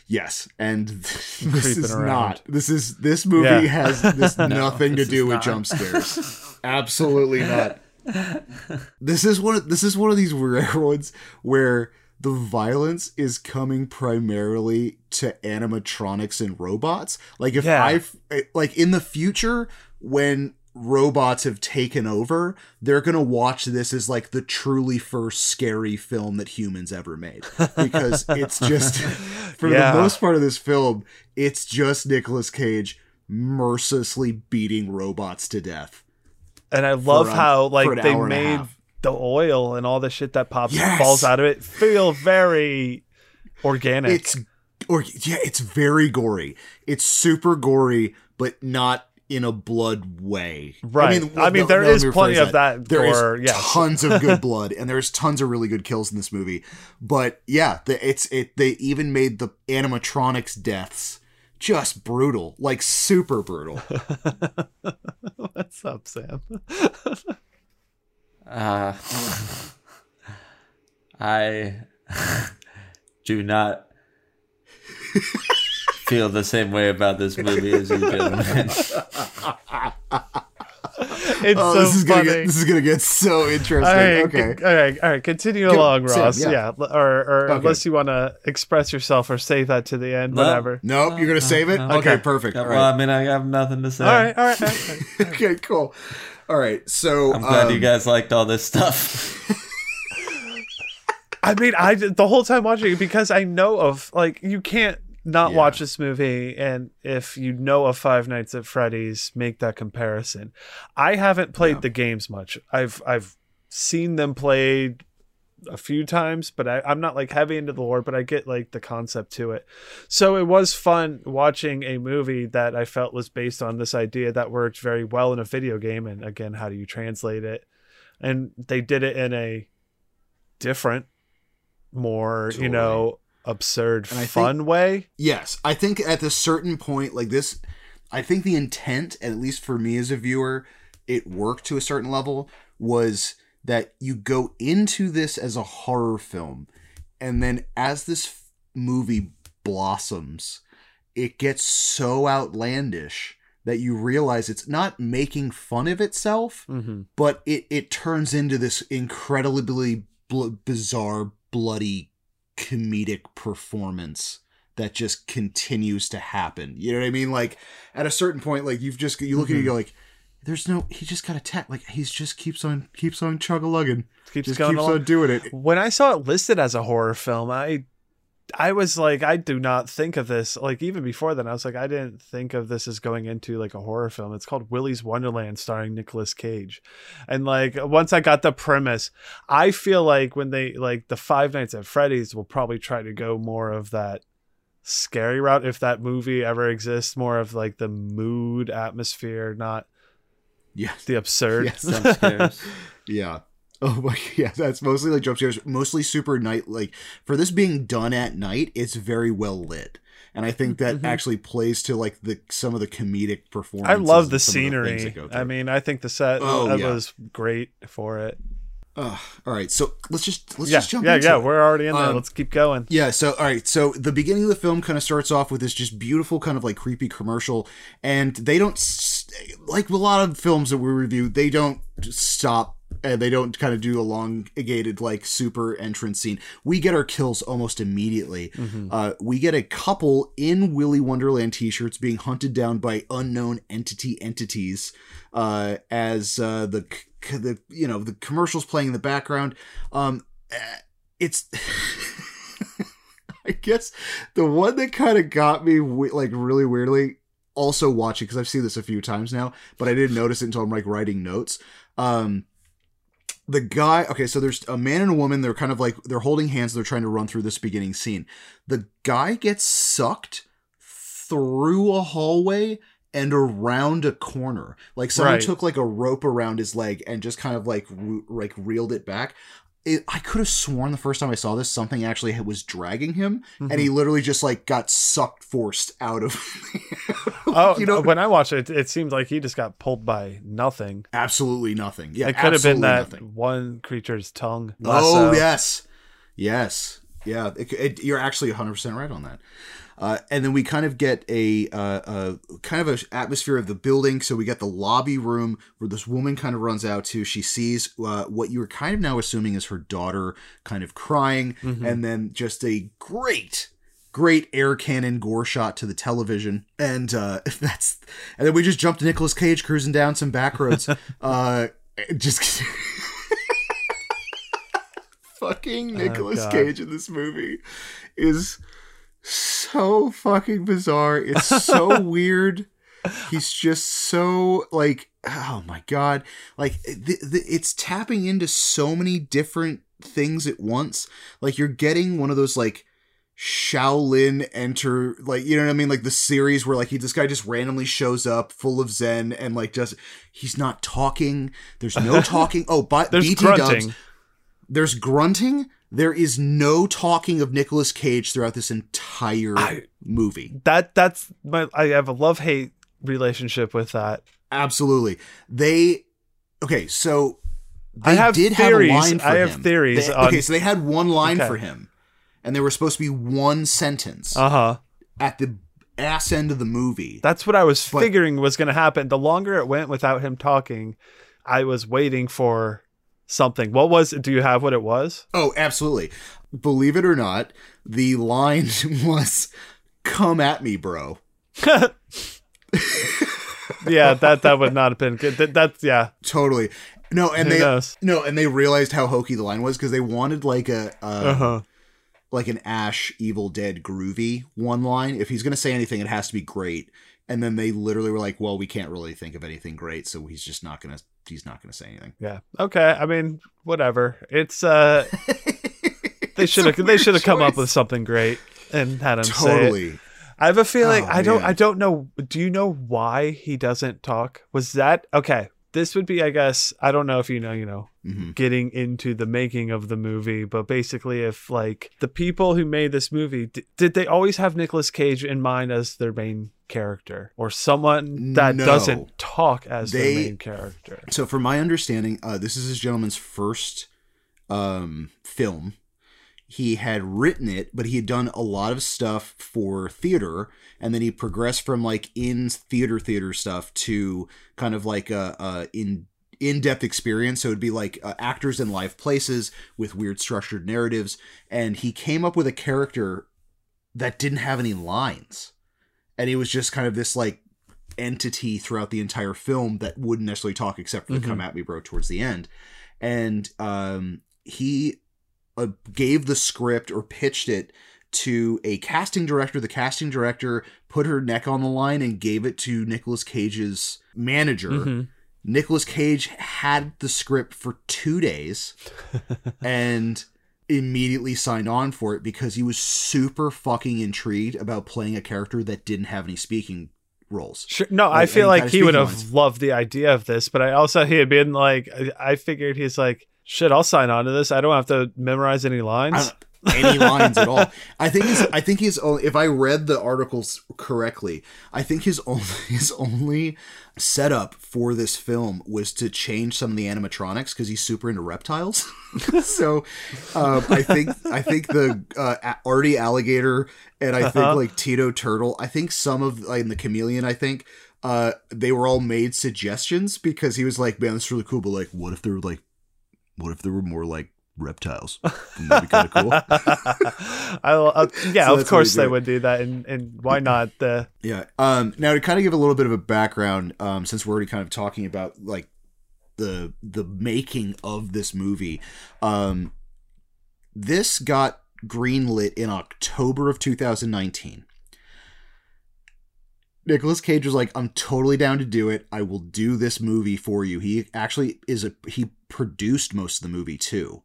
yes and this is around. not this is this movie Yeah. has this nothing to do with not. jump scares absolutely not this is one of this is one of these rare ones where the violence is coming primarily to animatronics and robots. Like if Yeah. I've eh, like in the future when robots have taken over, they're going to watch this as like the truly first scary film that humans ever made because it's just for Yeah. the most part of this film, it's just Nicolas Cage mercilessly beating robots to death. And i love how like they hour and a made the oil and all the shit that pops Yes! falls out of it feel very organic. it's or yeah, it's very gory. It's super gory, but not in a blood way. Right. I mean, no, there no, is plenty of that There is gore, yes. tons of good blood, and there's tons of really good kills in this movie. But yeah, the, it's it. They even made the animatronics deaths just brutal, like super brutal. What's up, Sam? Uh, I do not feel the same way about this movie as you gentlemen. It's Oh, so this is funny. gonna get this is gonna get so interesting. all right, okay. c- all right, all right. Continue Go, along, Sam, Ross. yeah. yeah, or, or Okay. unless you want to express yourself or save that to the end, No. whatever. Nope, you're gonna save it. no. Okay, Okay. perfect. All well, right. I mean, I have nothing to say. All right, all right. All right. okay, cool. All right, so I'm glad you um, guys liked all this stuff. I mean, I the whole time watching it because I know of like you can't not Yeah. watch this movie, and if you know of Five Nights at Freddy's, make that comparison. I haven't played Yeah. the games much. I've I've seen them played a few times, but I, I'm not like heavy into the lore, but I get like the concept to it. So it was fun watching a movie that I felt was based on this idea that worked very well in a video game. And again, how do you translate it? And they did it in a different, more, you know, absurd, And I think- fun way. Yes, I think at a certain point, like this, I think the intent, at least for me as a viewer, it worked to a certain level, was that you go into this as a horror film, and then as this f- movie blossoms, it gets so outlandish that you realize it's not making fun of itself, Mm-hmm. but it it turns into this incredibly bl- bizarre, bloody, comedic performance that just continues to happen. You know what I mean? Like at a certain point, like you've just you look at it, Mhm. you're like, there's no. He just got attacked. Like he's just keeps on keeps on chug a lugging, Keeps just keeps along. on doing it. when I saw it listed as a horror film, I I was like, I do not think of this. Like even before then, I was like, I didn't think of this as going into like a horror film. It's called Willy's Wonderland, starring Nicolas Cage. And like once I got the premise, I feel like when they like the Five Nights at Freddy's will probably try to go more of that scary route if that movie ever exists, more of like the mood atmosphere, not Yes. the absurd. Yes. Yeah. Oh my yeah, that's mostly like jump scares, mostly super night like for this being done at night, it's very well lit. And I think that Mhm. actually plays to like the some of the comedic performance. I love the scenery. I I mean, I think the set Oh, uh, yeah. was great for it. all right, so let's just let's yeah, just jump yeah, yeah. it. We're already in there. Um, Let's keep going. Yeah, so all right, so the beginning of the film kind of starts off with this just beautiful kind of like creepy commercial, and they don't like a lot of films that we review. They don't stop and they don't kind of do elongated like super entrance scene. We get our kills almost immediately. Mhm. Uh, we get a couple in Willy Wonderland t-shirts being hunted down by unknown entity entities uh, as uh, the the you know the commercials playing in the background. Um, eh, it's I guess the one that kind of got me like really weirdly also watching because I've seen this a few times now, but I didn't notice it until I'm like writing notes. Um, the guy, okay, so there's a man and a woman. They're kind of like they're holding hands. They're trying to run through this beginning scene. The guy gets sucked through a hallway and around a corner. Like someone Right. took like a rope around his leg and just kind of like re- like reeled it back. It, I could have sworn the first time I saw this, something actually was dragging him, and he mm-hmm. literally just like got sucked, forced out of. Oh, you know, when I watched it, it seemed like he just got pulled by nothing. absolutely nothing. Yeah, it could have been that nothing. one creature's tongue. Oh yes, yes, yeah. It, you're actually 100 percent right on that. Uh, and then we kind of get a, uh, a kind of a atmosphere of the building. So we get the lobby room where this woman kind of runs out to. She sees uh, what you were kind of now assuming is her daughter, kind of crying, Mhm. and then just a great. Great air cannon gore shot to the television, and uh, that's, and then we just jumped to Nicolas Cage cruising down some back roads. uh, just fucking Nicolas God. Cage in this movie is so fucking bizarre. It's so weird. He's just so like oh my god. Like th- th- it's tapping into so many different things at once. Like you're getting one of those like Shaolin enter like you know what I mean like the series where like he this guy just randomly shows up full of zen and like just he's not talking there's no talking oh but There's BT grunting. dubs there's grunting there is no talking of Nicolas Cage throughout this entire I- movie That that's my. I have a love hate relationship with that. absolutely they okay so they I have did theories. have a line for I have him. theories They- on- okay so they had one line Okay. for him and there was supposed to be one sentence Uh huh. at the ass end of the movie That's what I was But- figuring was going to happen. The longer it went without him talking, I was waiting for something. What was? Do you have what it was? Oh, absolutely. Believe it or not, the line was "Come at me, bro." yeah, that that would not have been good. That, that's yeah. Totally. No, and Who they knows? no, and they realized how hokey the line was because they wanted like a uh, Uh huh. like an Ash Evil Dead groovy one line. If he's gonna say anything, it has to be great. And then they literally were like, "Well, we can't really think of anything great, so he's just not gonna he's not gonna say anything." Yeah. Okay. I mean, whatever. It's uh, they should have they should have come up with something great and had him say it. totally. I have a feeling Oh, I don't man. I don't know do you know why he doesn't talk? Was that okay. This would be I guess I don't know if you know, you know, hmm getting into the making of the movie, but basically if like the people who made this movie d- did they always have Nicolas Cage in mind as their main character or someone that No. doesn't talk as They- their main character? So, from my understanding, uh, this is this gentleman's first um, film. He had written it, but he had done a lot of stuff for theater, and then he progressed from like in theater theater stuff to kind of like a, a in in-depth experience. So it'd be like uh, actors in live places with weird structured narratives and he came up with a character that didn't have any lines. And he was just kind of this like entity throughout the entire film that wouldn't necessarily talk except for the Mhm. come at me bro towards the end. And um he uh, gave the script or pitched it to a casting director the casting director put her neck on the line and gave it to Nicolas Cage's manager Mhm. Nicolas Cage had the script for 2 days and immediately signed on for it because he was super fucking intrigued about playing a character that didn't have any speaking roles. Sure. No, I feel like he would have lines. loved the idea of this, but I also he had been like, I figured he's like, shit, I'll sign on to this. I don't have to memorize any lines. any lines at all. I think his, I think his only, if I read the articles correctly, I think his only his only setup for this film was to change some of the animatronics because he's super into reptiles. so um, I think I think the uh, Artie alligator and I think Uh-huh. like Tito turtle. I think some of like, and the chameleon. I think. Uh, they were all made suggestions because he was like, "Man, this is really cool." But like, what if they were like, what if there were more like reptiles? Wouldn't be kind of cool? I, will- uh, yeah, So of course they would do that, and and why not? The Yeah. Um, now to kind of give a little bit of a background, um, since we're already kind of talking about like the the making of this movie, um, this got greenlit in October of 2019. Nicolas Cage was like, "I'm totally down to do it. I will do this movie for you." He actually is a he produced most of the movie too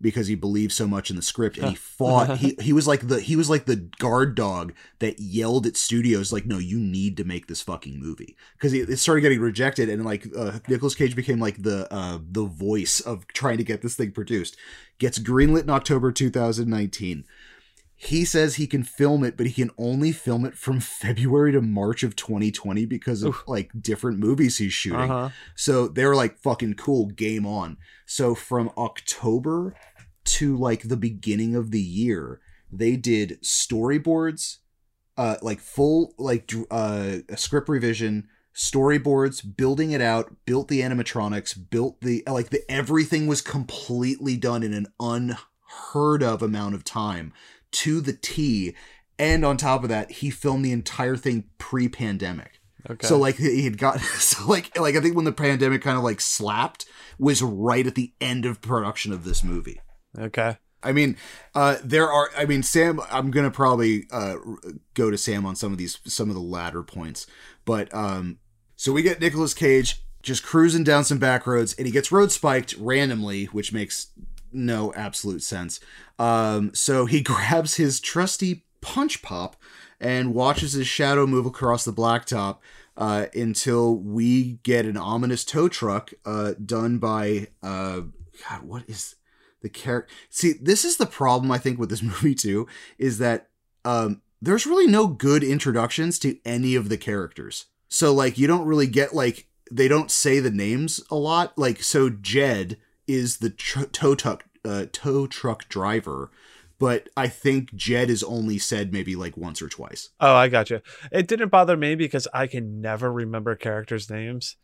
because he believed so much in the script and he fought he he was like the he was like the guard dog that yelled at studios like no you need to make this fucking movie. Because it started getting rejected and like uh, Nicolas Cage became like the uh the voice of trying to get this thing produced. Gets greenlit in October 2019 he says he can film it but he can only film it from February to March of 2020 because of like different movies he's shooting uh-huh. so they were like fucking cool, game on. So from October to like the beginning of the year, they did storyboards, uh like full like uh script revision, storyboards, building it out, built the animatronics, built the like the everything was completely done in an unheard of amount of time to the T. And on top of that, he filmed the entire thing pre-pandemic. Okay. So like he had got so like like I think when the pandemic kind of like slapped was right at the end of production of this movie. okay. I mean, uh there are I mean Sam I'm going to probably uh go to Sam on some of these some of the latter points. But um so we get Nicolas Cage just cruising down some back roads and he gets road spiked randomly, which makes no absolute sense. Um, so he grabs his trusty punch pop and watches his shadow move across the blacktop uh, until we get an ominous tow truck uh, done by uh, God. What is the character? See, this is the problem I think with this movie too, is that um, there's really no good introductions to any of the characters. So like you don't really get like they don't say the names a lot. Like so Jed is the tr- tow truck uh, tow truck driver, but I think Jed is only said maybe like once or twice. Oh, I got you. It didn't bother me because I can never remember characters' names.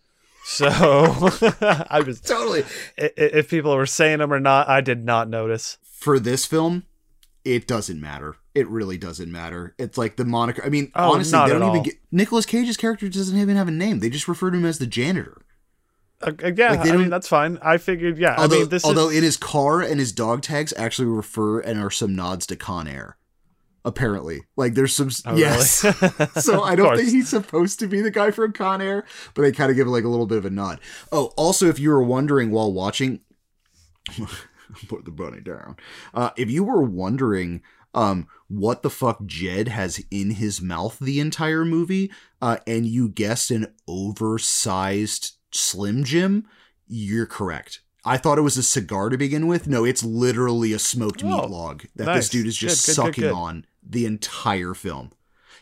So I was Totally. if people were saying them or not, I did not notice. For this film, it doesn't matter. It really doesn't matter. It's like the moniker. I mean, Oh, honestly, they don't even all. get Nicolas Cage's character doesn't even have a name. They just refer to him as the janitor. Uh, uh, yeah, Like, I mean that's fine. I figured, yeah. Although, I mean, this although is in his car and his dog tags actually refer and are some nods to Con Air. Apparently, like there's some Oh, yes. really? so I don't think he's supposed to be the guy from Con Air, but they kind of give like a little bit of a nod. Oh, also, if you were wondering while watching, put the bunny down. Uh, if you were wondering, um, what the fuck Jed has in his mouth the entire movie, uh, and you guessed an oversized Slim Jim, you're correct. I thought it was a cigar to begin with. No, it's literally a smoked meat Oh, log that nice. this dude is just Good, good, sucking good. on the entire film.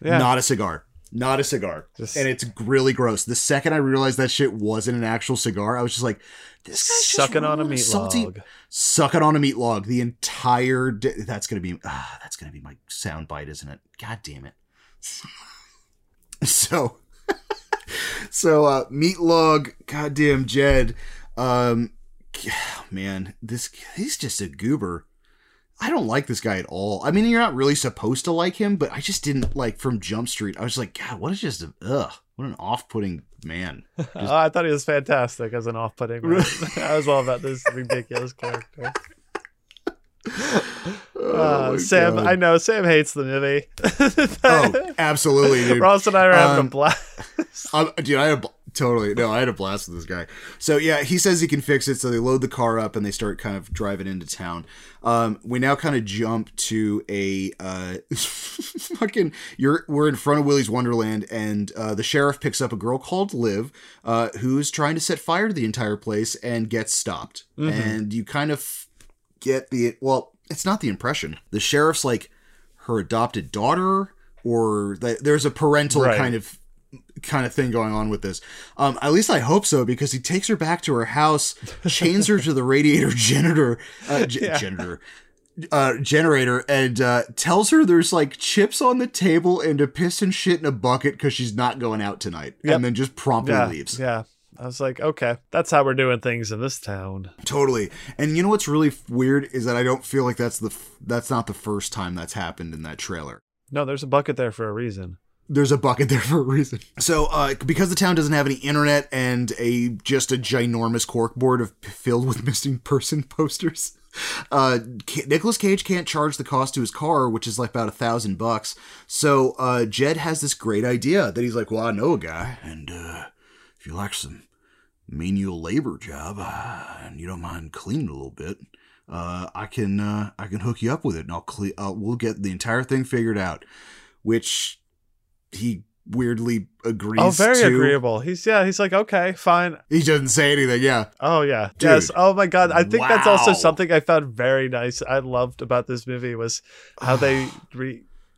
yeah. Not a cigar. Not a cigar. Just- and it's really gross. The second I realized that shit wasn't an actual cigar, I was just like, this guy's just sucking on a meat salty, log. Sucking on a meat log the entire day. That's gonna be ah, that's gonna be my sound bite, isn't it? God damn it. so so uh meat log, goddamn Jed. Um man, this he's just a goober. I don't like this guy at all. I mean, you're not really supposed to like him, but I just didn't like from Jump Street. I was like, God, what is just a ugh, what an off-putting man. Oh, I thought he was fantastic as an off-putting. man. I was all about this ridiculous character. Oh Uh, Sam, God. I know Sam hates the movie. Oh, absolutely, dude. Ross and I are having a Um, blast. Um, dude, I had totally no, I had a blast with this guy. So yeah, he says he can fix it. So they load the car up and they start kind of driving into town. Um, we now kind of jump to a uh, fucking. You're we're in front of Willy's Wonderland, and uh, the sheriff picks up a girl called Liv, uh, who's trying to set fire to the entire place and gets stopped. And you kind of get the well, it's not the impression. The sheriff's like her adopted daughter, or that there's a parental Right. kind of kind of thing going on with this. Um, at least I hope so because he takes her back to her house, chains her to the radiator generator, uh, ge- Yeah. janitor, uh, generator, and uh, tells her there's like chips on the table and a piss and shit in a bucket because she's not going out tonight, Yep. and then just promptly yeah, leaves. yeah. I was like, okay, that's how we're doing things in this town. Totally. And you know what's really weird is that I don't feel like that's the f- that's not the first time that's happened in that trailer. No, there's a bucket there for a reason. There's a bucket there for a reason. So, uh, because the town doesn't have any internet and a just a ginormous corkboard of filled with missing person posters, uh, Nicolas Cage can't charge the cost to his car, which is like about a thousand bucks. So, uh, Jed has this great idea that he's like, "Well, I know a guy, and uh, if you like some menial labor job uh, and you don't mind cleaning a little bit." Uh, I can uh, I can hook you up with it, and I'll cle- uh, we'll get the entire thing figured out. Which he weirdly agrees. Oh, very to. agreeable. He's yeah. He's like, okay, fine. He doesn't say anything. Yeah, Oh yeah, Dude. yes. Oh my god, I think that's also something I found very nice. I loved about this movie was how they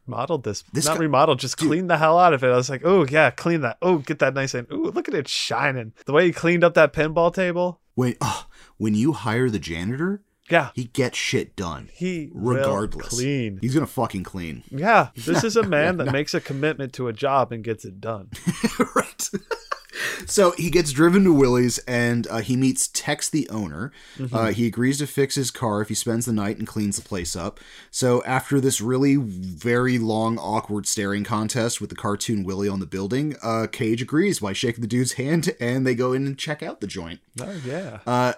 remodeled this. This Not remodeled, just Dude. cleaned the hell out of it. I was like, oh yeah, clean that. Oh, get that nice and oh, look at it shining. The way he cleaned up that pinball table. when oh, uh, when you hire the janitor, Yeah, he gets shit done. he Regardless, clean. He's gonna fucking clean. Yeah, this is a man that makes a commitment to a job and gets it done. right. so he gets driven to Willy's and uh, he meets Tex, the owner. Uh, he agrees to fix his car if he spends the night and cleans the place up. So after this really very long, awkward staring contest with the cartoon Willy on the building, uh, Cage agrees by shaking the dude's hand and they go in and check out the joint. Oh yeah.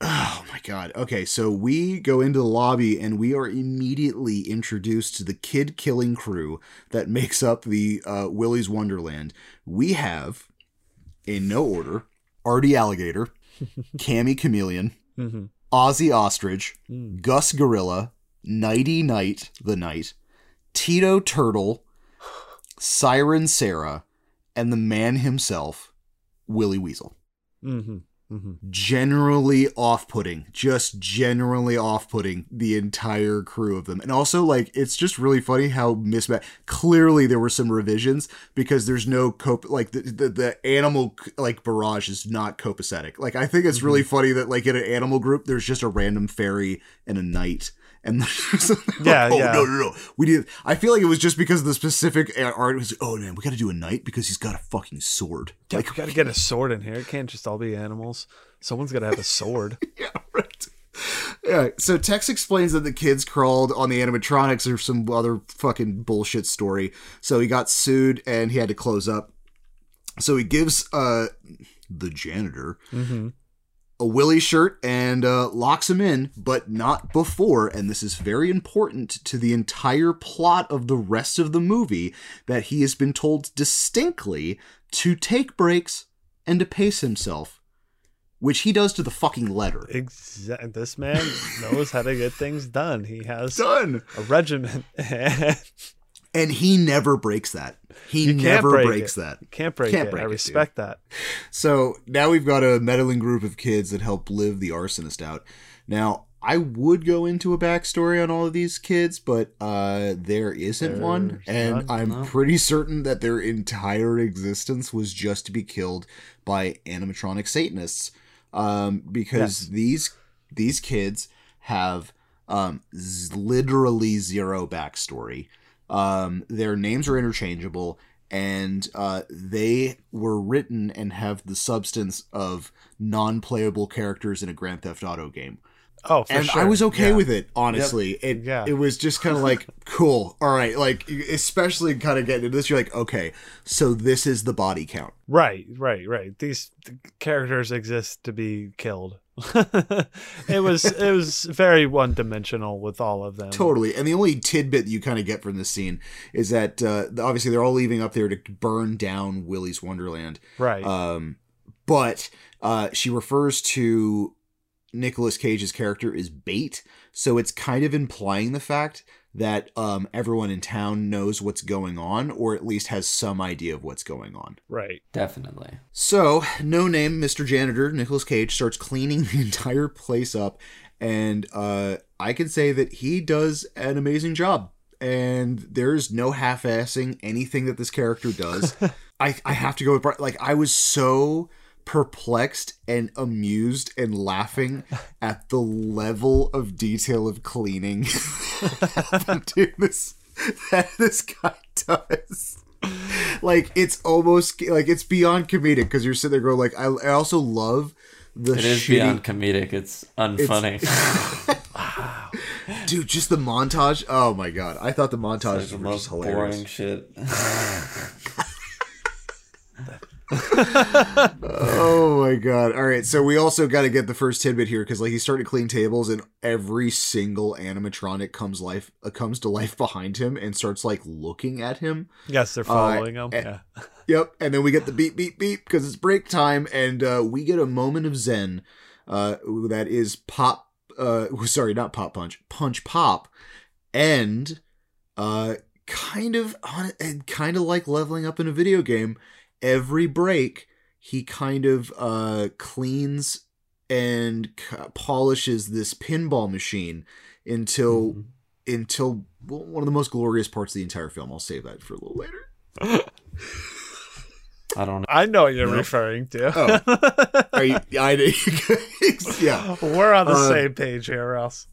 Oh my god. Okay, so we go into the lobby and we are immediately introduced to the kid killing crew that makes up the uh, Willy's Wonderland. We have, in no order, Artie Alligator, Cammy Chameleon, hmm Ozzy Ostrich, Mm. Gus Gorilla, Knighty Knight the Knight, Tito Turtle, Siren Sarah, and the man himself, Willy Weasel. Mm-hmm. Mm-hmm. Generally off putting, just generally off putting the entire crew of them. And also, like, it's just really funny how mismatched. Clearly, there were some revisions because there's no cope, like, the, the, the animal, like, barrage is not copacetic. Like, I think it's really funny that, like, in an animal group, there's just a random fairy and a knight. And Yeah, oh, yeah. no, no, no. We did. I feel like it was just because of the specific art was, oh man, we got to do a knight because he's got a fucking sword. Yeah, Like, we gotta get a sword in here. It can't just all be animals. Someone's gotta have a sword. yeah, right. Yeah, so Tex explains that the kids crawled on the animatronics or some other fucking bullshit story. So he got sued and he had to close up. So he gives uh the janitor Mm-hmm. A Willy shirt and uh, locks him in, but not before, and this is very important to the entire plot of the rest of the movie, that he has been told distinctly to take breaks and to pace himself, which he does to the fucking letter. Exa- this man knows how to get things done. He has Done. a regiment. And he never breaks that. He can't never break breaks it. that. can't break Can't it. break I it, respect that. So now we've got a meddling group of kids that help Liv the arsonist out. Now, I would go into a backstory on all of these kids, but uh, there isn't one. And? I'm pretty certain that their entire existence was just to be killed by animatronic Satanists. Um, because Yes. these these kids have um, z- literally zero backstory. Um, their names are interchangeable, and uh, they were written and have the substance of non-playable characters in a Grand Theft Auto game. Oh, for and sure. I was okay Yeah. with it, honestly. It Yeah. it was just kind of like cool. All right, like especially kind of getting into this, you're like, okay, so this is the body count. Right, right, right. These characters exist to be killed. it was it was very one dimensional with all of them. Totally. And the only tidbit you kind of get from this scene is that uh, obviously they're all leaving up there to burn down Willy's Wonderland. Right. Um, but uh, she refers to Nicolas Cage's character as bait, so it's kind of implying the fact that um, everyone in town knows what's going on, or at least has some idea of what's going on. right. Definitely. So, no name, Mr. Janitor, Nicolas Cage, starts cleaning the entire place up, and uh, I can say that he does an amazing job. And there's no half-assing anything that this character does. I, I have to go with Bri- like I was so perplexed and amused and laughing at the level of detail of cleaning Dude, this that this guy does like it's almost like it's beyond comedic because you're sitting there going like I, I also love the It is shitty beyond comedic. It's unfunny. dude just the montage oh my god I thought the It's montage the was most just hilarious boring shit. Oh my god all right so we also got to get the first tidbit here because like he started to clean tables and every single animatronic comes life uh, comes to life behind him and starts like looking at him Yes, they're following him. eh, Yeah. Yep, and then we get the beep beep beep because it's break time, and uh, we get a moment of zen. Uh, that is pop. Uh, sorry, not pop punch, punch pop, and uh, kind of on and kind of like leveling up in a video game. Every break, he kind of uh cleans and c- polishes this pinball machine until Mhm. until well, one of the most glorious parts of the entire film. I'll save that for a little later. I don't know. I know what you're No. referring to. Oh. Are you, I, yeah, We're on the Uh, same page here, Ross.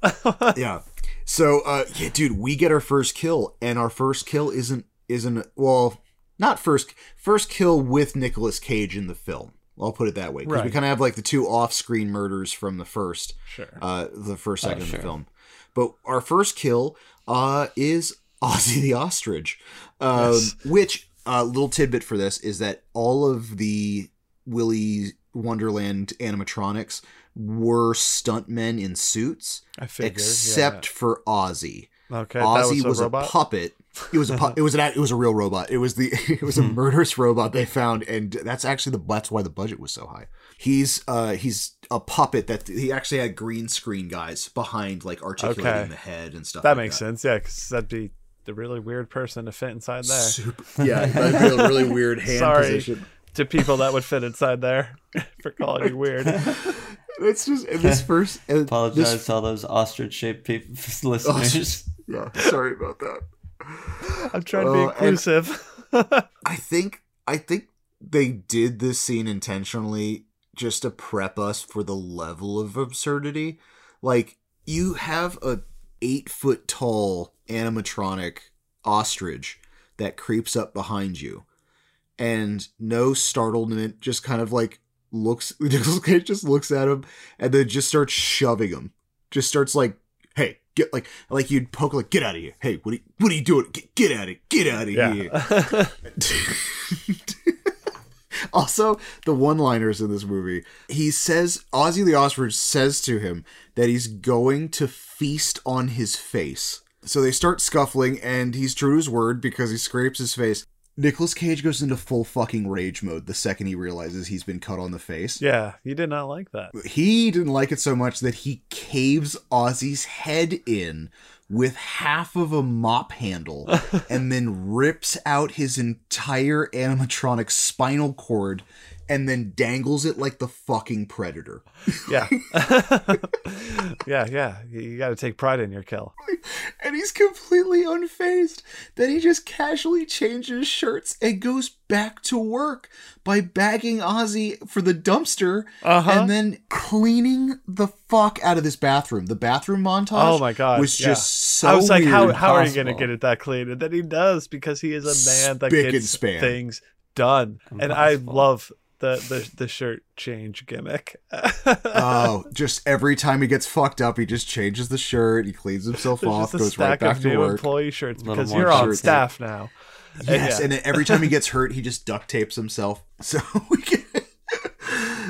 yeah. So, uh, yeah, dude, we get our first kill, and our first kill isn't isn't well, not first first kill with Nicolas Cage in the film. I'll put it that way because we kind of have like the two off-screen murders from the first, sure. uh, the first Oh, second of sure. the film. But our first kill, uh, is Ozzy the ostrich, um, Yes. which uh, little tidbit for this is that all of the Willy Wonderland animatronics were stuntmen in suits, I figured. except for Ozzy. yeah. okay, that Ozzy was, was, a a, puppet. It was a it was an it was a real robot. It was the it was a Hmm. murderous robot they found, and that's actually the that's why the budget was so high. He's uh he's a puppet that he actually had green screen guys behind, like articulating Okay. the head and stuff. That like makes sense. Yeah, because that'd be the really weird person to fit inside there. Super, yeah, that'd be a really weird hand Sorry. position. to people that would fit inside there for calling you weird. It's just in this first. and Apologize This, to all those ostrich shaped people listeners. yeah, sorry about that. I'm trying to be inclusive. I think I think they did this scene intentionally just to prep us for the level of absurdity. Like you have a eight foot tall animatronic ostrich that creeps up behind you, and no startlement, just kind of like looks. Just looks at him and then just starts shoving him. Just starts like, "Hey, get like like you'd poke like, get out of here. Hey, what are you, what are you doing? Get, get out of get out of here." also, the one-liners in this movie. He says Ozzy the Ostrich says to him that he's going to feast on his face. So they start scuffling, and he's true to his word because he scrapes his face. Nicolas Cage goes into full fucking rage mode the second he realizes he's been cut on the face. yeah, he did not like that. He didn't like it so much that he caves Ozzy's head in with half of a mop handle and then rips out his entire animatronic spinal cord and then dangles it like the fucking predator. Yeah. yeah, yeah. You, got to take pride in your kill. And he's completely unfazed Then he just casually changes shirts and goes back to work by bagging Ozzy for the dumpster Uh-huh. and then cleaning the fuck out of this bathroom. The bathroom montage Oh my god. was yeah. just so I was like, how how are you gonna get it that clean? And then he does because he is a man that Spick and gets things done. And I love the, the the shirt change gimmick. oh, just every time he gets fucked up, he just changes the shirt, he cleans himself There's off, just a goes right back of to new work. employee shirts because you're on shirts. staff now. And Yes, yeah. and every time he gets hurt, he just duct tapes himself. So we get,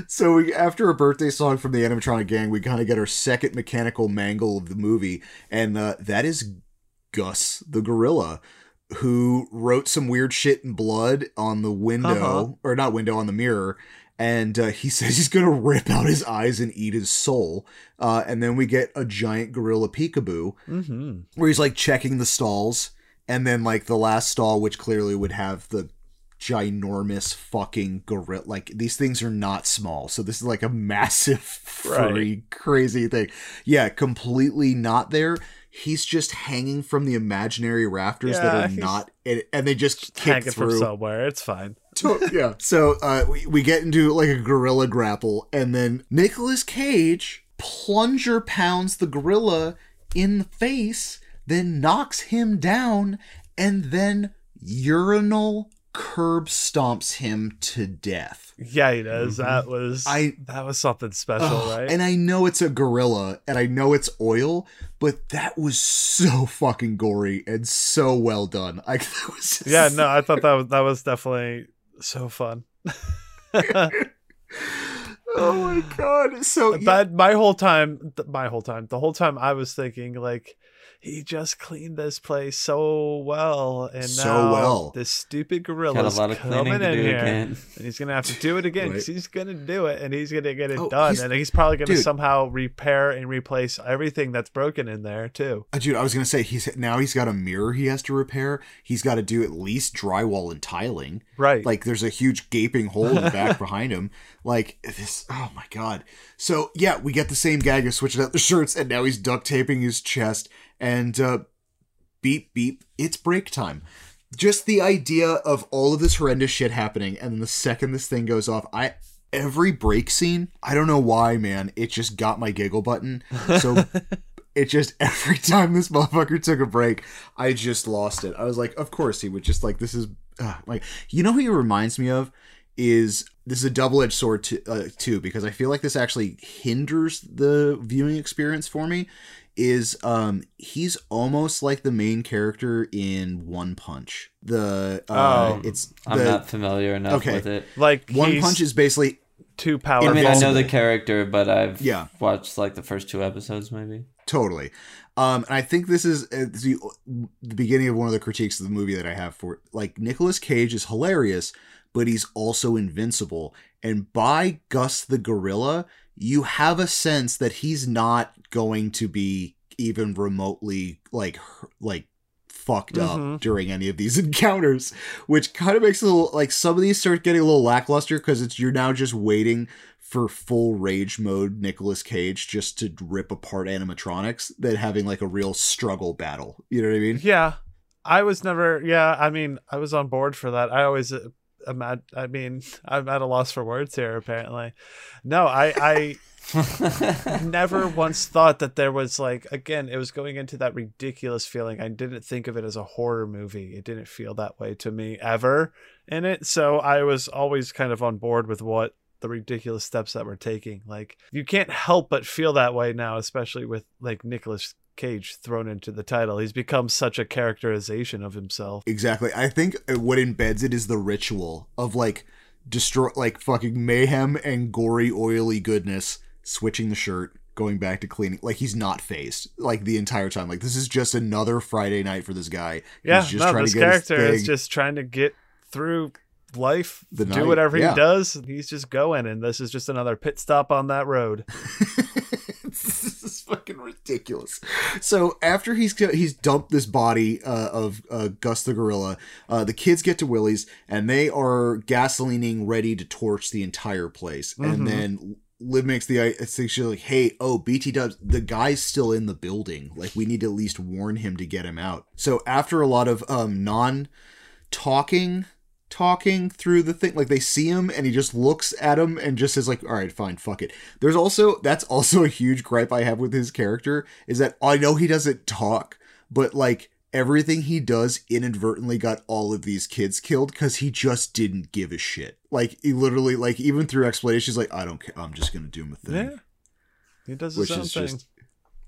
so we after a birthday song from the animatronic gang, we kind of get our second mechanical mangle of the movie, and uh, that is Gus the gorilla, who wrote some weird shit in blood on the window, Uh-huh. or not window on the mirror. And uh, he says he's gonna rip out his eyes and eat his soul. Uh, and then we get a giant gorilla peekaboo, hmm where he's like checking the stalls and then like the last stall which clearly would have the ginormous fucking gorilla like these things are not small so this is like a massive furry crazy thing yeah completely not there he's just hanging from the imaginary rafters Yeah, that are not and, and they just kick Hanging from through somewhere. It's fine. to- yeah. So uh, we, we get into like a gorilla grapple, and then Nicolas Cage plunger pounds the gorilla in the face, then knocks him down, and then urinal curb stomps him to death. Yeah, he does. That was Mm-hmm. I- that was something special, Ugh, right? And I know it's a gorilla, and I know it's oil, but that was so fucking gory and so well done. Like that was just- yeah, no, I thought that was that was definitely so fun. Oh my god! So yeah, But my whole time, my whole time, the whole time I was thinking like, he just cleaned this place so well, and So now well. this stupid gorilla is coming in here, again. and he's gonna have to do it again because Right. he's gonna do it, and he's gonna get it Oh, done, he's- and he's probably gonna dude. somehow repair and replace everything that's broken in there too. Uh, Dude, I was gonna say he's now he's got a mirror he has to repair. He's got to do at least drywall and tiling. Right? Like there's a huge gaping hole in the back behind him. Like this. Oh my god. So yeah, we get the same gag of switching out the shirts, and now he's duct taping his chest. And uh, beep beep, it's break time. Just the idea of all of this horrendous shit happening, and then the second this thing goes off, I every break scene, I don't know why, man, it just got my giggle button. So it just every time this motherfucker took a break, I just lost it. I was like, of course he would just like this is uh, like you know who he reminds me of is this is a double edged sword to, uh, too because I feel like this actually hinders the viewing experience for me. Is um he's almost like the main character in One Punch. The uh, Oh, it's I'm not familiar enough okay. with it. like One Punch is basically too I mean, I know the character, but I've Yeah. watched like the first two episodes, maybe. Totally. Um, and I think this is uh, the, the beginning of one of the critiques of the movie that I have for it. Like, Nicolas Cage is hilarious, but he's also invincible. And by Gus the Gorilla, you have a sense that he's not going to be even remotely like like fucked up mm-hmm. during any of these encounters, which kind of makes it a little like some of these start getting a little lackluster because it's you're now just waiting for full rage mode Nicolas Cage just to rip apart animatronics than having like a real struggle battle. You know what I mean? Yeah, I was never. Yeah, I mean, I was on board for that. I always. Uh, I mean, I'm at a loss for words here. Apparently, no, I, I never once thought that there was like again it was going into that ridiculous feeling. I didn't think of it as a horror movie. It didn't feel that way to me ever in it. So i was always kind of on board with what the ridiculous steps that we're taking. Like you can't help but feel that way now especially with like Nicolas cage thrown into the title he's become such a characterization of himself Exactly. I think what embeds it is the ritual of like destroy like fucking mayhem and gory oily goodness, switching the shirt, going back to cleaning. Like he's not phased like the entire time. Like this is just another Friday night for this guy. yeah he's just no trying this to get his character is just trying to get through life The do night, whatever yeah. he does he's just going and this is just another pit stop on that road fucking ridiculous. So after he's he's dumped this body uh, of uh, Gus the gorilla, uh, the kids get to Willy's and they are gasolining ready to torch the entire place. Mhm. And then Liv makes the I think she's like, "Hey, oh BT Dubs, the guy's still in the building. Like we need to at least warn him to get him out." So after a lot of um non talking talking through the thing like they see him and he just looks at him and just says like all right fine fuck it there's also that's also a huge gripe i have with his character is that i know he doesn't talk but like everything he does inadvertently got all of these kids killed because he just didn't give a shit like he literally like even through explanations like i don't care i'm just gonna do my thing Yeah, he does his which own thing. just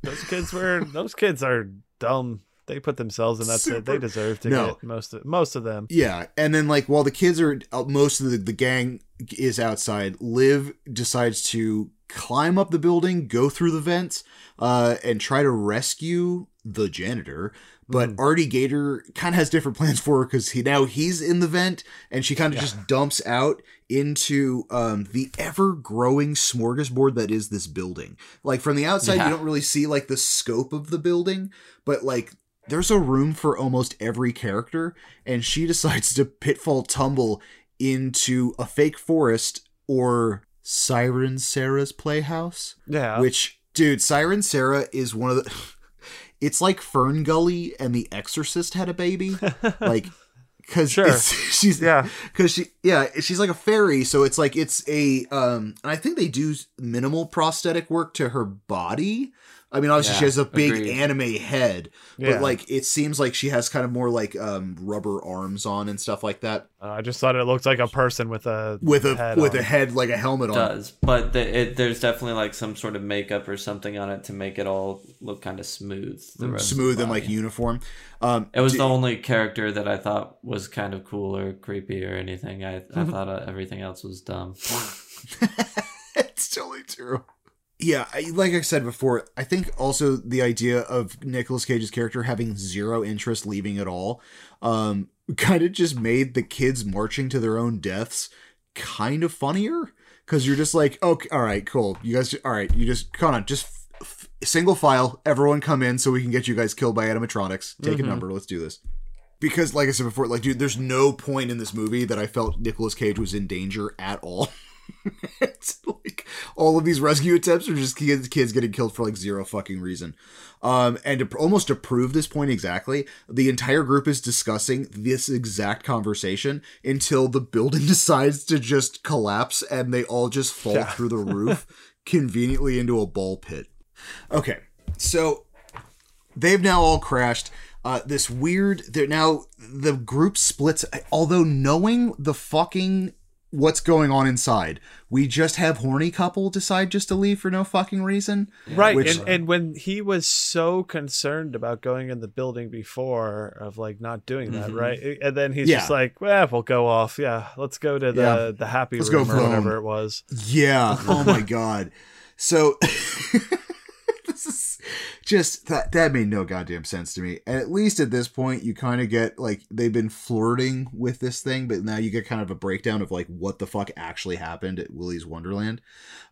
Those kids were those kids are dumb. They put themselves in that shit. They deserve to No. get most of most of them. Yeah, and then like while the kids are uh, most of the, the gang is outside, Liv decides to climb up the building, go through the vents, uh, and try to rescue the janitor. But Mhm. Artie Gator kind of has different plans for her because he now he's in the vent, and she kind of Yeah. just dumps out into um, the ever growing smorgasbord that is this building. Like from the outside, Yeah. you don't really see like the scope of the building, but like there's a room for almost every character, and she decides to pitfall tumble into a fake forest or Siren Sarah's playhouse. Yeah, Which, dude, Siren Sarah is one of the. It's like Fern Gully and The Exorcist had a baby, like because Sure. she's yeah, because she yeah she's like a fairy so it's like it's a um and i think they do minimal prosthetic work to her body i mean obviously she has a big agreed. anime head yeah. but like it seems like she has kind of more like um rubber arms on and stuff like that Uh, I just thought it looked like a person with a with a head with on. a head like a helmet on does, but the, it, there's definitely like some sort of makeup or something on it to make it all look kind of smooth. The rest of the smooth and like uniform um It was d- the only character that I thought was kind of cool or creepy or anything. I, I thought uh, everything else was dumb. it's totally true. Yeah, I, like I said before, I think also the idea of Nicolas Cage's character having zero interest leaving at all, um, kind of just made the kids marching to their own deaths kind of funnier because you're just like, okay, all right, cool, you guys, all right, you just come on, just f- single file, everyone come in so we can get you guys killed by animatronics. Take Mhm. a number, let's do this. Because, like I said before, like, dude, there's no point in this movie that I felt Nicolas Cage was in danger at all. it's like all of these rescue attempts are just kids, kids getting killed for like zero fucking reason. Um, and to, almost to prove this point exactly, the entire group is discussing this exact conversation until the building decides to just collapse and they all just fall Yeah. through the roof conveniently into a ball pit. Okay, so they've now all crashed. Uh, this weird. They're now the group splits. Although knowing the fucking what's going on inside, we just have horny couple decide just to leave for no fucking reason. right Which- and, and when he was so concerned about going in the building before of like not doing that Mhm. right and then he's Yeah. just like well we'll go off yeah let's go to the Yeah. the happy Let's go room or home. whatever it was Yeah. Oh my god. So just that that made no goddamn sense to me. And at least at this point, you kind of get like they've been flirting with this thing, but now you get kind of a breakdown of like what the fuck actually happened at Willy's Wonderland.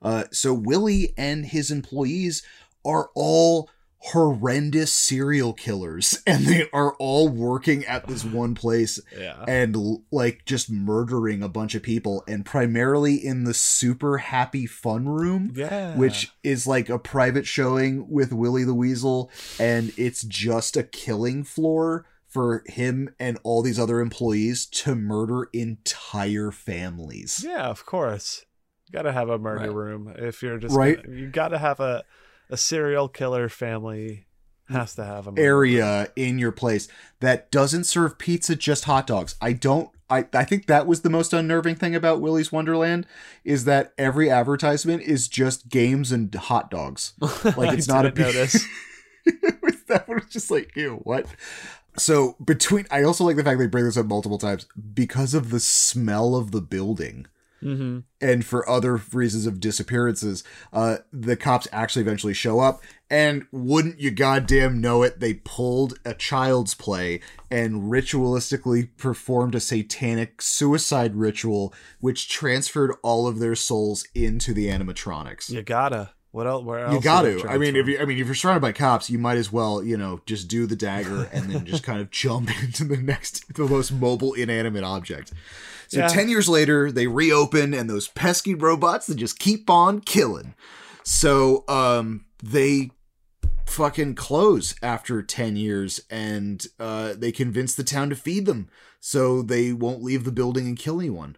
Uh, so Willy and his employees are all horrendous serial killers and they are all working at this one place Yeah. and like just murdering a bunch of people and primarily in the super happy fun room Yeah. which is like a private showing with Willy the Weasel, and it's just a killing floor for him and all these other employees to murder entire families. Yeah, of course. You gotta have a murder Right. room if you're just Right. gonna- you gotta have a a serial killer family has to have a murder. Area in your place that doesn't serve pizza, just hot dogs. I don't. I, I think that was the most unnerving thing about Willy's Wonderland is that every advertisement is just games and hot dogs. Like it's not a notice. that was just like, ew, what? So between, I also like the fact they bring this up multiple times because of the smell of the building, hmm and for other reasons of disappearances. Uh, the cops actually eventually show up, and wouldn't you goddamn know it, they pulled a child's play and ritualistically performed a satanic suicide ritual, which transferred all of their souls into the animatronics You gotta. What else? Where else? you got to. I mean, if you, I mean, if you're surrounded by cops, you might as well, you know, just do the dagger and then just kind of jump into the next, the most mobile inanimate object. So Yeah. ten years later, they reopen, and those pesky robots that just keep on killing. So, um, they fucking close after 10 years and uh they convince the town to feed them so they won't leave the building and kill anyone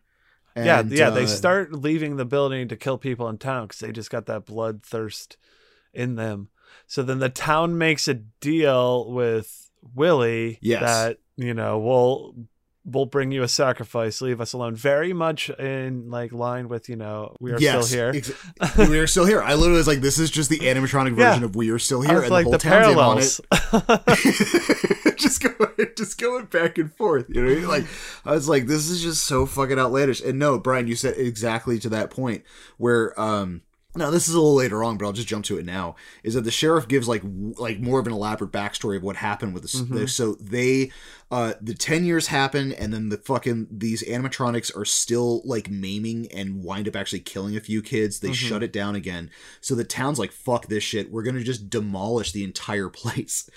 yeah, And, yeah. They uh, start leaving the building to kill people in town because they just got that bloodthirst in them. So then the town makes a deal with Willy Yes. that you know we'll we'll bring you a sacrifice, leave us alone. Very much in like line with you know we are Yes, still here. ex- we are still here. I literally was like, this is just the animatronic Yeah. version of We Are Still Here, and like the the whole town's in on it. parallels. just going, just going back and forth. You know, I mean? like I was like, this is just so fucking outlandish. And no, Brian, you said exactly to that point where, um, now this is a little later on, but I'll just jump to it now. Is that the sheriff gives like w- like more of an elaborate backstory of what happened with this. Mhm. So they, uh, the ten years happen, and then the fucking these animatronics are still like maiming and wind up actually killing a few kids. They Mhm. shut it down again. So the town's like, fuck this shit. We're gonna just demolish the entire place.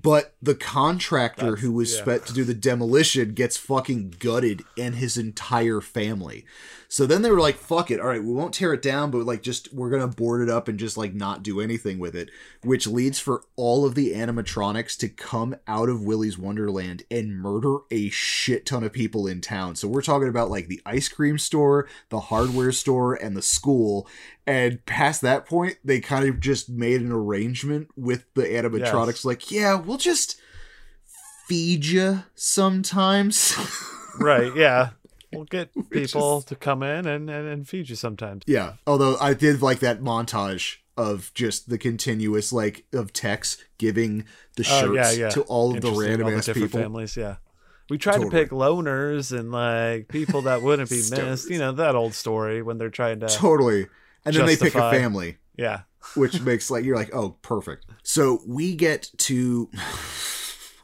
But the contractor That's- who was yeah. spent to do the demolition gets fucking gutted and his entire family. So then they were like, fuck it. All right, we won't tear it down, but like just we're going to board it up and just like not do anything with it, which leads for all of the animatronics to come out of Willy's Wonderland and murder a shit ton of people in town. So we're talking about like the ice cream store, the hardware store, and the school. And past that point, they kind of just made an arrangement with the animatronics Yes. like, yeah, we'll just feed you sometimes. right? Yeah, we'll get people to come in and, and and feed you sometimes. Yeah. Although I did like that montage of just the continuous like of Tex giving the shirts Oh, yeah, yeah. to all of the random ass people. families. Yeah, we tried Totally. to pick loners and like people that wouldn't be missed. You know that old story when they're trying to. Totally. And then they pick a family, Yeah, which makes like you're like, oh, perfect. So we get to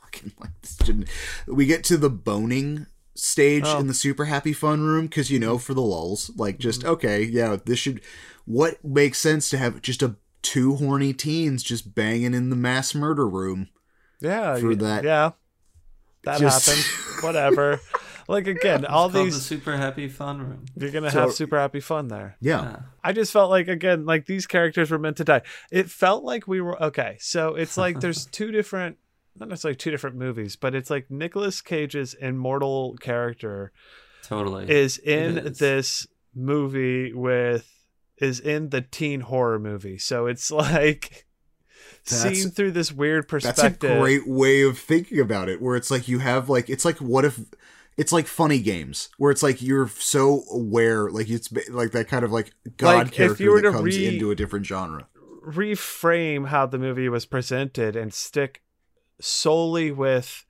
fucking like this shouldn't- we get to the boning stage Oh. in the super happy fun room because you know for the lulls like just Mm-hmm. okay yeah this should what makes sense to have just a two horny teens just banging in the mass murder room yeah, For that- Yeah, that Just- happened. Whatever. Like again, all It's called these the super happy fun room. you're gonna So- have super happy fun there. yeah Yeah. I just felt like again, like these characters were meant to die. It felt like we were okay. So it's like there's two different, not necessarily two different movies, but it's like Nicolas Cage's immortal character Totally. is in is. this movie with is in the teen horror movie. So it's like That's- seen through this weird perspective. That's perspective. a great way of thinking about it, where it's like you have like it's like what if it's like funny games where it's like you're so aware, like it's like that kind of like god Like, if character you were that to comes re- into a different genre. reframe how the movie was presented and stick solely with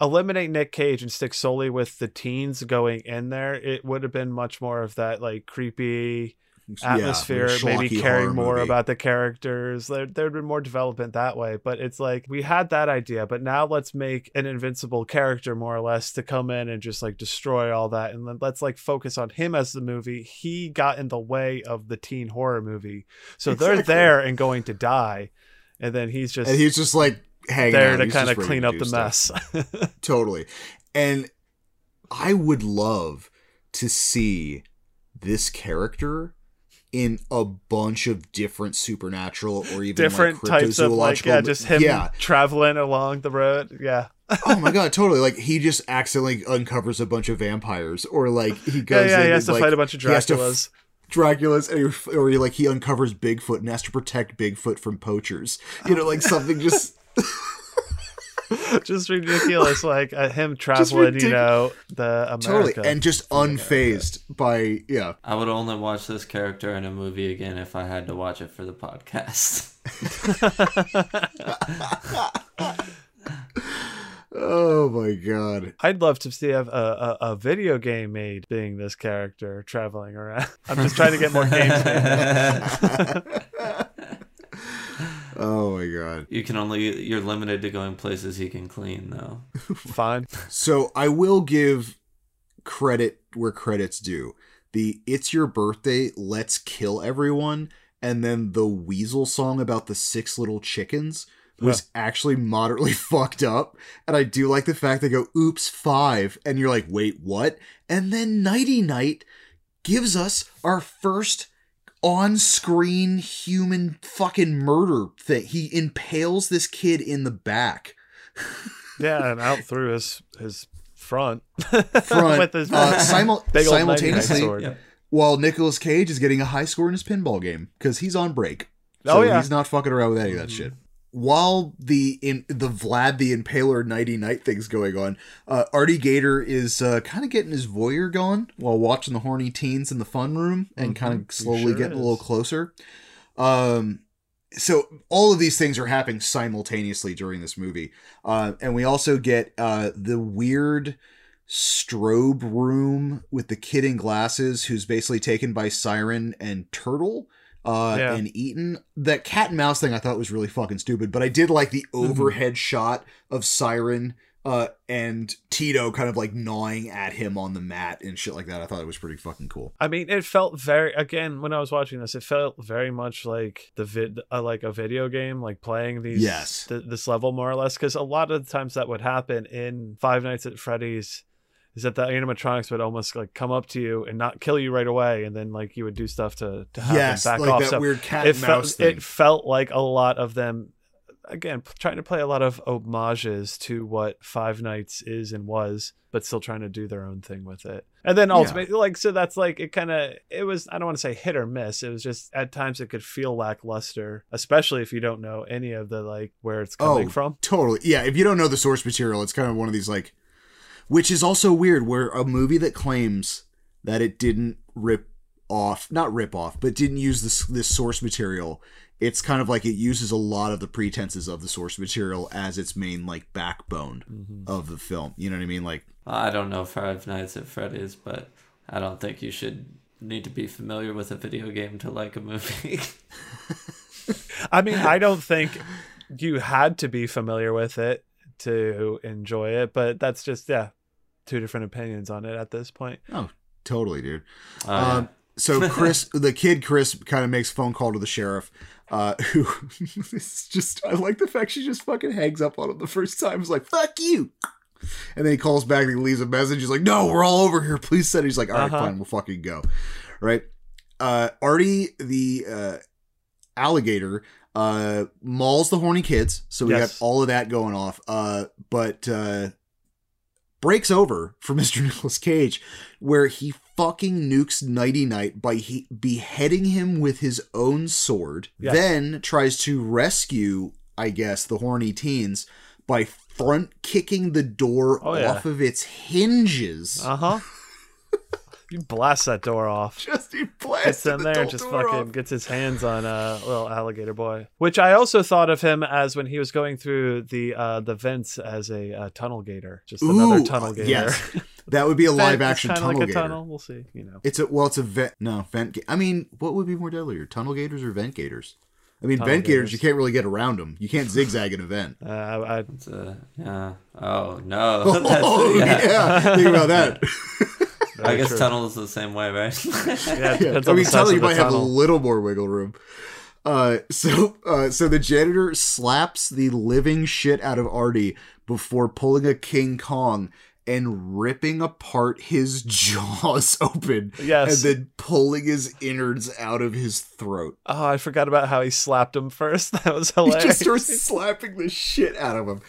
eliminate Nick Cage and stick solely with the teens going in there, it would have been much more of that like creepy atmosphere, Yeah, maybe caring more movie. about the characters. There, there'd been more development that way, but it's like we had that idea, but now let's make an invincible character more or less to come in and just like destroy all that, and then let's like focus on him as the movie. He got in the way of the teen horror movie, so they're there and going to die, and then he's just and he's just like hanging there out. to kind of clean up the mess. totally and i would love to see this character in a bunch of different supernatural or even Different like types of like yeah, just him yeah traveling along the road. Yeah, oh my god totally like he just accidentally uncovers a bunch of vampires or like he yeah, goes yeah. in He has to like, fight a bunch of he has f- Draculas. Dracula's, and he- or he like he uncovers Bigfoot and has to protect Bigfoot from poachers. You know, like something just just ridiculous like uh, him traveling you know the america totally and just unfazed by yeah. I would only watch this character in a movie again if I had to watch it for the podcast. Oh my god. i'd love to see a, a, a video game made being this character traveling around i'm just trying to get more games made. Oh my god. you can only you're limited to going places he can clean though. fine So I will give credit where credit's due. The "It's Your Birthday, Let's Kill Everyone" and then the Weasel song about the six little chickens was actually moderately fucked up. And I do like the fact they go, "Oops, five," and you're like, "Wait, what?" And then Knighty Knight gives us our first on-screen human fucking murder thing. He impales this kid in the back. yeah and out through his his front Front, with his uh, simul- big simultaneously- sword. While Nicolas Cage is getting a high score in his pinball game because he's on break. Oh, yeah. he's not fucking around with any of that shit. While the in the Vlad the Impaler Knighty Knight thing's going on, uh, Artie Gator is uh, kind of getting his voyeur going while watching the horny teens in the fun room and kind Mhm, of slowly sure getting a little closer. Um, so all of these things are happening simultaneously during this movie, uh, and we also get uh, the weird strobe room with the kid in glasses who's basically taken by Siren and Turtle uh, Yeah. and eaten. That cat and mouse thing I thought was really fucking stupid, but I did like the Mm-hmm. overhead shot of Siren uh, and Tito kind of like gnawing at him on the mat and shit like that. I thought it was pretty fucking cool. I mean, it felt very again when I was watching this. It felt very much like the vid, uh, like a video game, like playing these Yes. th- this level more or less. Because a lot of the times that would happen in Five Nights at Freddy's is that the animatronics would almost like come up to you and not kill you right away, and then like you would do stuff to to have yes, them back like off. that so weird cat it mouse felt thing. it felt like a lot of them again trying to play a lot of homages to what Five Nights is and was, but still trying to do their own thing with it. And then Yeah. ultimately, like so, that's like it. Kind of it was. I don't want to say hit or miss. It was just at times it could feel lackluster, especially if you don't know any of the like where it's oh, coming Oh, from. Totally. Yeah, if you don't know the source material, it's kind of one of these like which is also weird where a movie that claims that it didn't rip off, not rip off, but didn't use this this source material. It's kind of like it uses a lot of the pretenses of the source material as its main like backbone Mhm. of the film. You know what I mean? Like I don't know Five Nights at Freddy's, but I don't think you should need to be familiar with a video game to like a movie. I mean, I don't think you had to be familiar with it to enjoy it, but that's just yeah, two different opinions on it at this point. Oh, totally, dude. Uh, Um, so Chris, the kid Chris, kind of makes phone call to the sheriff, uh, who is just. I like the fact she just fucking hangs up on him the first time. He's like, "Fuck you," and then he calls back and he leaves a message. He's like, "No, we're all over here. Please send." He's like, "All right, Uh-huh. fine, we'll fucking go." Right. Uh, Artie, the uh, alligator, uh, mauls the horny kids. So we Yes. got all of that going off. Uh, but uh, breaks over for Mr. Nicolas Cage, where he fucking nukes Knighty Knight by he- beheading him with his own sword, Yes. then tries to rescue, I guess, the horny teens by front kicking the door Oh, yeah. off of its hinges. Uh huh. he blasts that door off. Just he blasts Gets in the there and just fucking off. gets his hands on a little alligator boy. Which I also thought of him as when he was going through the uh, the vents as a uh, tunnel gator, just another tunnel gator. Yes, that would be a live action tunnel like gator. tunnel. We'll see. You know, It's a well, it's a vent. No, vent. Ga- I mean, what would be more deadlier, tunnel gators or vent gators? I mean, Tunnel vent gators, gators. you can't really get around them. You can't zigzag an event. uh, I, I, It's a, yeah. Oh no. oh That's- yeah. think about that. I guess true. tunnel is the same way, right? Yeah, it Yeah, I mean, tunnel you the might have a little more wiggle room. Uh, so, uh, so the janitor slaps the living shit out of Artie before pulling a King Kong and ripping apart his jaws open. Yes. And then pulling his innards out of his throat. Oh, I forgot about how he slapped him first. That was hilarious. He just starts slapping the shit out of him.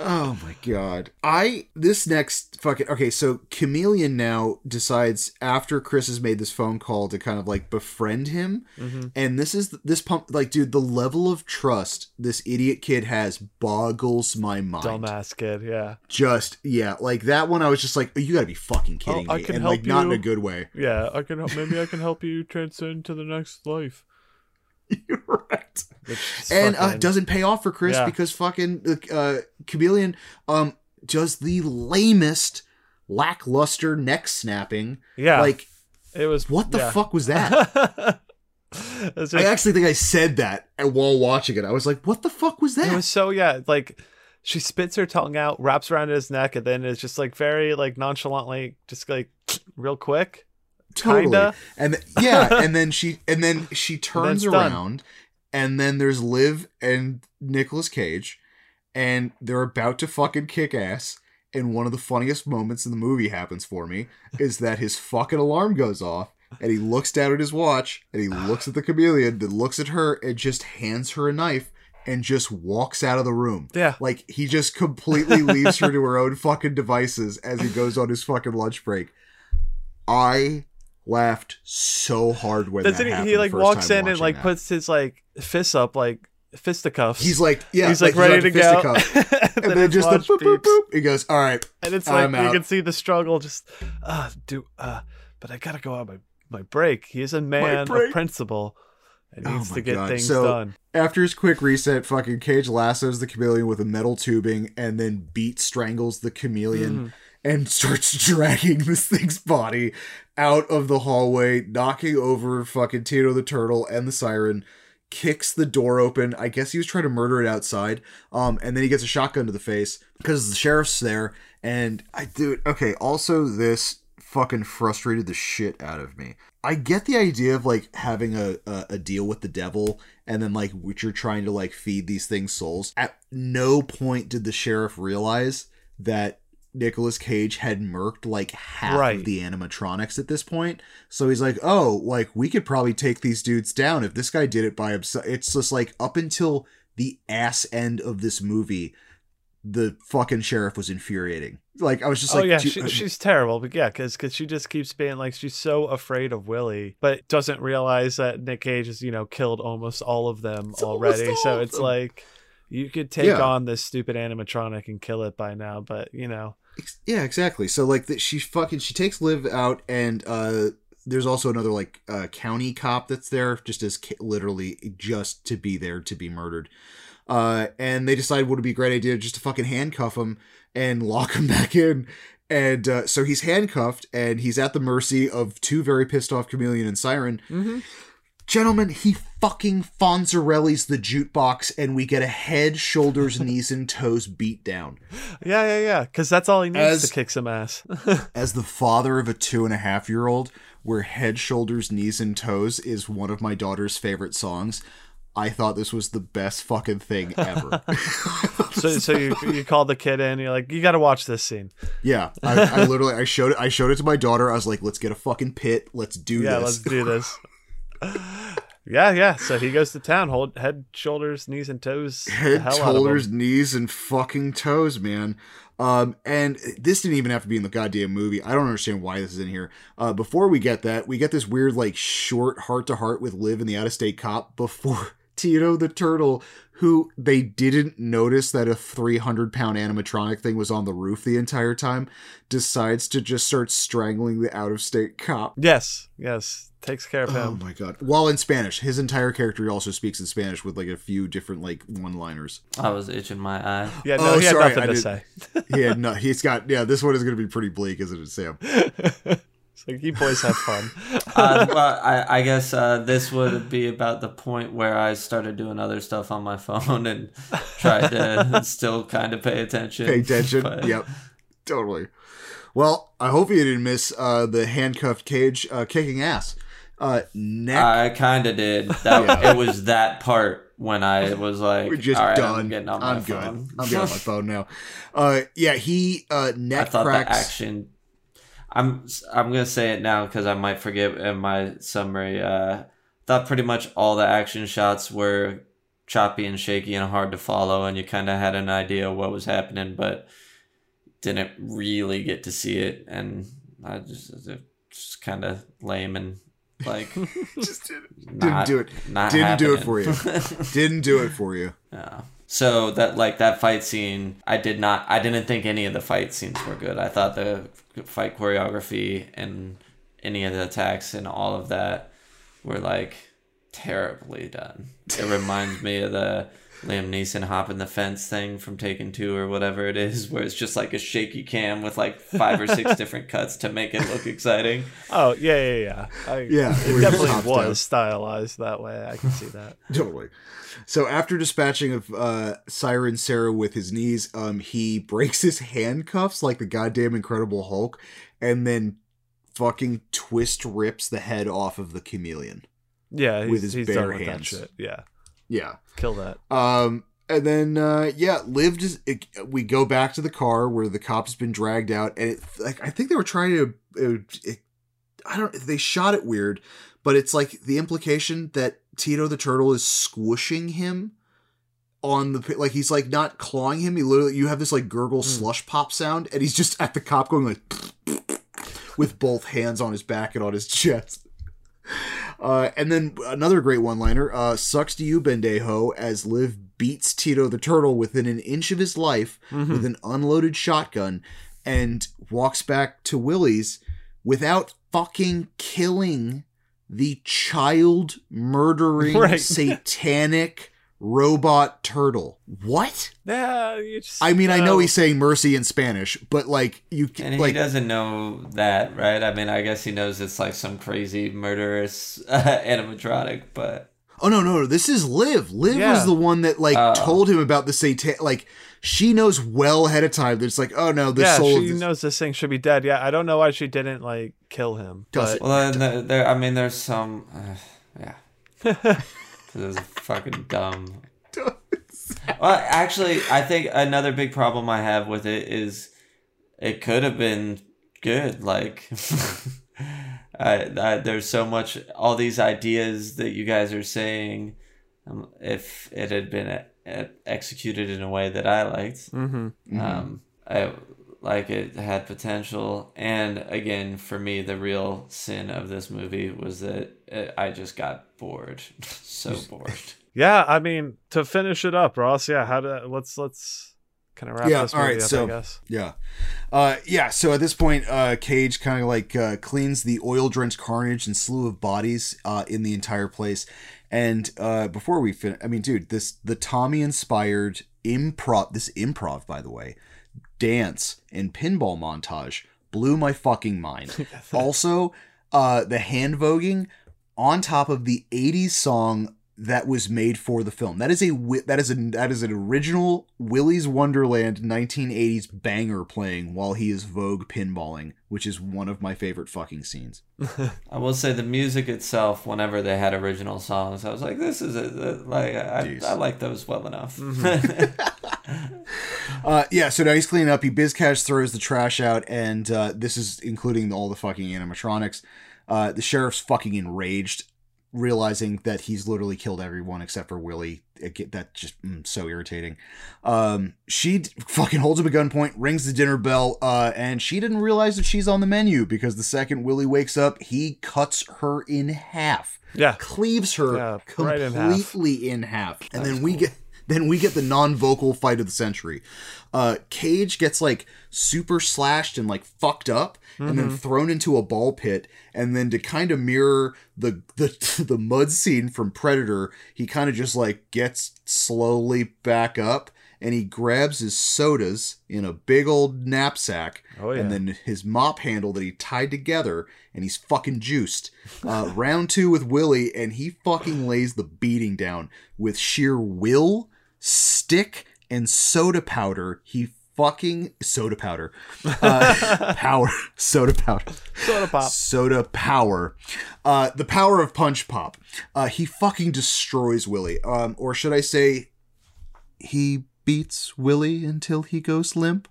Oh my god. I this next fucking okay, so Chameleon now decides after Chris has made this phone call to kind of like befriend him. Mhm. And this is this pump like dude, the level of trust this idiot kid has boggles my mind. Dumbass kid, yeah. Just yeah, like that one I was just like, oh, you gotta be fucking kidding Oh, I me. and help like not in a good way. Yeah, I can help maybe I can help you transcend to the next life. You're right. Which is and uh, doesn't pay off for Chris Yeah. because fucking uh, Chameleon um does the lamest lackluster neck snapping. yeah, Like it was what the yeah. fuck was that? It's I actually think I said that while watching it. I was like, what the fuck was that? It was so yeah, like she spits her tongue out, wraps around his neck, and then it's just like very like nonchalantly, just like real quick. Totally. kinda. And yeah, and then she and then she turns done. around and then there's Liv and Nicolas Cage and they're about to fucking kick ass and one of the funniest moments in the movie happens for me is that his fucking alarm goes off and he looks down at his watch and he looks at the chameleon then looks at her and just hands her a knife and just walks out of the room Yeah, like he just completely leaves her to her own fucking devices as he goes on his fucking lunch break. I laughed so hard when doesn't that he? He like walks in and like that. puts his like fists up like fisticuffs. He's like, yeah, he's like, ready to he's go, about and and then just the boop, boop, boop. He goes, all right, and it's like I'm you out. can see the struggle. Just uh, do uh, but I gotta go on my my break. He is a man of principle and Oh needs my to get God. things So- done. After his quick reset, fucking Cage lassos the chameleon with a metal tubing and then beat strangles the chameleon Mhm. And starts dragging this thing's body out of the hallway, knocking over fucking Tito the turtle and the siren. Kicks the door open. I guess he was trying to murder it outside. Um, and then he gets a shotgun to the face because the sheriff's there. And I do it. okay. Also, this fucking frustrated the shit out of me. I get the idea of like having a, a, a deal with the devil and then like which you're trying to like feed these things souls. At no point did the sheriff realize that Nicolas Cage had murked like half Right. of the animatronics at this point. So he's like, "Oh, like we could probably take these dudes down if this guy did it by himself." It's just like up until the ass end of this movie, the fucking sheriff was infuriating. Like I was just oh like, yeah, "Dude, she, uh, she's terrible, but yeah, because because she just keeps being like she's so afraid of Willy, but doesn't realize that Nick Cage has you know killed almost all of them already. So it's them. like you could take Yeah. on this stupid animatronic and kill it by now, but you know, Yeah, exactly. So like that she fucking she takes Liv out and uh there's also another like uh county cop that's there just as literally just to be there to be murdered. Uh and they decide would it be a great idea just to fucking handcuff him and lock him back in. And uh, so he's handcuffed and he's at the mercy of two very pissed off chameleon and siren. mm-hmm. Gentlemen, he fucking Fonzarelli's the jukebox and we get a head, shoulders, knees, and toes beat down. yeah, yeah, yeah, because that's all he needs As- to kick some ass. as the father of a two and a half year old, where head, shoulders, knees, and toes is one of my daughter's favorite songs, I thought this was the best fucking thing ever. so, so you you call the kid in, you're like, you got to watch this scene. yeah, I, I literally I showed it. I showed it to my daughter. I was like, "Let's get a fucking pit. Let's do yeah, this." let's do this. Yeah, yeah. So he goes to town, hold head, shoulders, knees, and toes. head, hell out of shoulders, knees, and fucking toes, man. Um, and this didn't even have to be in the goddamn movie. I don't understand why this is in here. Uh, before we get that, we get this weird, like, short heart to heart with Liv and the out of state cop before Tito the turtle, who they didn't notice that a 300 pound animatronic thing was on the roof the entire time, decides to just start strangling the out of state cop. Yes, yes, takes care of him. Oh my god! While in Spanish, his entire character also speaks in Spanish with like a few different like one-liners. I was itching my eye. yeah, no, Oh, he had sorry, nothing I to did- say. He had no. He's got yeah. This one is going to be pretty bleak, isn't it, Sam? It's like you boys have fun. uh, well, I, I guess uh, this would be about the point where I started doing other stuff on my phone and tried to still kind of pay attention. Pay attention. But- Yep, totally. Well, I hope you didn't miss uh, the handcuffed cage uh, kicking ass. Uh, neck. I kind of did. That it was that part when I was like, We're just "All right, done. I'm getting on I'm good. phone." I'm getting on my phone now. Uh, yeah, he uh, neck I thought cracks. the action. I'm I'm gonna say it now because I might forget in my summary. Uh, thought pretty much all the action shots were choppy and shaky and hard to follow, and you kind of had an idea what was happening, but didn't really get to see it, and I just just kind of lame and like just didn't, not, do it. Not Didn't do it for you. Didn't do it for you. Yeah. So that like that fight scene, I did not. I didn't think any of the fight scenes were good. I thought the fight choreography and any of the attacks and all of that were like terribly done. It reminds me of the Liam Neeson hopping the fence thing from Taken Two or whatever it is, where it's just like a shaky cam with like five or six different cuts to make it look exciting. Oh yeah, yeah, yeah. I, Yeah, it definitely was down. stylized that way. I can see that. Totally. So after dispatching of uh, Siren Sarah with his knees, um, he breaks his handcuffs like the goddamn Incredible Hulk, and then fucking twist rips the head off of the chameleon. Yeah, he's, With his he's bare done with hands. that shit. Yeah, Yeah. kill that. Um, and then uh, yeah, lived. Is, it, we go back to the car where the cop's been dragged out, and it, like I think they were trying to. It, it, I don't. They shot it weird, but it's like the implication that Tito the turtle is squishing him on the like he's like not clawing him. He literally you have this like gurgle slush pop sound, and he's just at the cop going like with both hands on his back and on his chest. Uh, and then another great one-liner, uh, "Sucks to you, Bendejo," as Liv beats Tito the turtle within an inch of his life with an unloaded shotgun, and walks back to Willy's without fucking killing the child murdering Right. satanic robot turtle. What? Yeah, just. I mean, I know he's saying mercy in Spanish, but like you And he like doesn't know that, right? I mean, I guess he knows it's like some crazy murderous uh, animatronic, but Oh no, no, no! This is Liv. Liv Yeah. was the one that like Oh. told him about the satan. Like she knows well ahead of time that it's like, oh no, the yeah, soul. she this- knows this thing should be dead. Yeah, I don't know why she didn't like kill him. Does But well, then there, there. I mean, there's some, uh, yeah. This is fucking dumb. Well, actually, I think another big problem I have with it is it could have been good. Like, I, I, there's so much, all these ideas that you guys are saying. Um, if it had been uh executed in a way that I liked, hmm um, I like it had potential. And again, for me, the real sin of this movie was that it, I just got bored, so bored. yeah, I mean to finish it up, Ross. Yeah, how to let's let's kind of wrap Yeah, this movie right, up. so- I guess. Yeah, uh, yeah. So at this point, uh, Cage kind of like uh, cleans the oil-drenched carnage and slew of bodies uh, in the entire place. And uh, before we finish, I mean, dude, this the Tommy-inspired improv. This improv, by the way, dance and pinball montage blew my fucking mind. also, uh, the hand voguing on top of the '80s song that was made for the film. That is a that is a that is an original Willy's Wonderland 1980s banger playing while he is Vogue pinballing, which is one of my favorite fucking scenes. I will say the music itself. Whenever they had original songs, I was like, "This is a, like I, Jeez. I like those well enough." Uh, yeah, so now he's cleaning up. He bizcash throws the trash out, and uh, this is including all the fucking animatronics. Uh, the sheriff's fucking enraged. Realizing that he's literally killed everyone except for Willy. It that just mm, so irritating. Um, she d- fucking holds him at gunpoint, rings the dinner bell, uh, and she didn't realize that she's on the menu because the second Willy wakes up, he cuts her in half, Yeah. cleaves her Yeah, right in half. completely in half, and then we get. Then we get the non-vocal fight of the century. Uh, Cage gets like super slashed and like fucked up, and Mm-hmm. then thrown into a ball pit. And then to kind of mirror the the the mud scene from Predator, he kind of just like gets slowly back up, and he grabs his sodas in a big old knapsack, Oh, yeah. and then his mop handle that he tied together, and he's fucking juiced. Uh, round two with Willy, and he fucking lays the beating down with sheer will, stick, and soda powder. He fucking soda powder, uh, power, soda powder, Soda pop. soda power, uh, the power of punch pop. Uh, he fucking destroys Willy, um, or should I say, he beats Willy until he goes limp.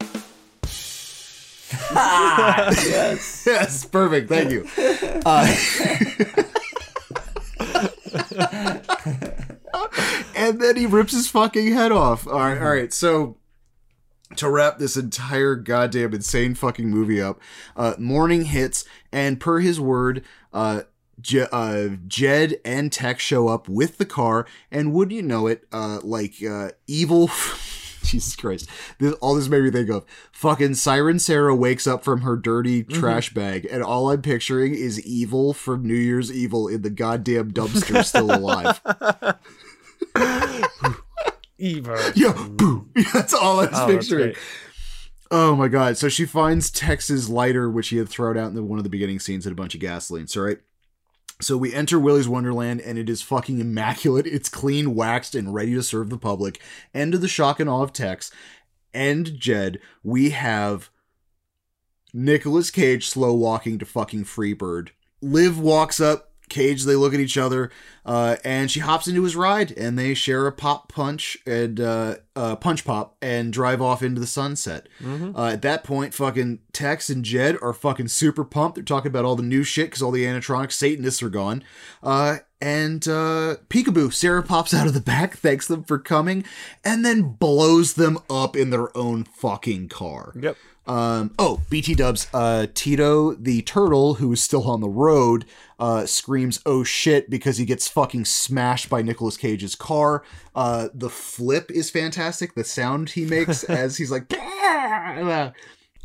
yes. Yes, perfect. Thank you. And then he rips his fucking head off. All right, all right. So to wrap this entire goddamn insane fucking movie up, uh, morning hits, and per his word, uh, Je- uh, Jed and Tex show up with the car, and would you know it, uh, like uh, evil. Jesus Christ! This, all this made me think of fucking Siren Sarah wakes up from her dirty mm-hmm. trash bag, and all I'm picturing is evil from New Year's Evil in the goddamn dumpster, still alive. Eva. Yeah, boo. That's all I was Oh, picturing. Oh my god! So she finds Tex's lighter, which he had thrown out in the, one of the beginning scenes, and a bunch of gasoline. So right. So we enter Willy's Wonderland, and it is fucking immaculate. It's clean, waxed, and ready to serve the public. And to the shock and awe of Tex and Jed, we have Nicolas Cage slow walking to fucking Freebird. Liv walks up. Cage, they look at each other, uh, and she hops into his ride, and they share a pop punch and uh, uh, punch pop, and drive off into the sunset. Uh, at that point, fucking Tex and Jed are fucking super pumped. They're talking about all the new shit because all the animatronic Satanists are gone. Uh, and uh, Peekaboo, Sarah pops out of the back, thanks them for coming, and then blows them up in their own fucking car. Yep. Um, oh, BT dubs. Uh, Tito the turtle, who is still on the road, uh, screams, "Oh shit!" because he gets fucking smashed by Nicolas Cage's car. Uh, the flip is fantastic. The sound he makes as he's like,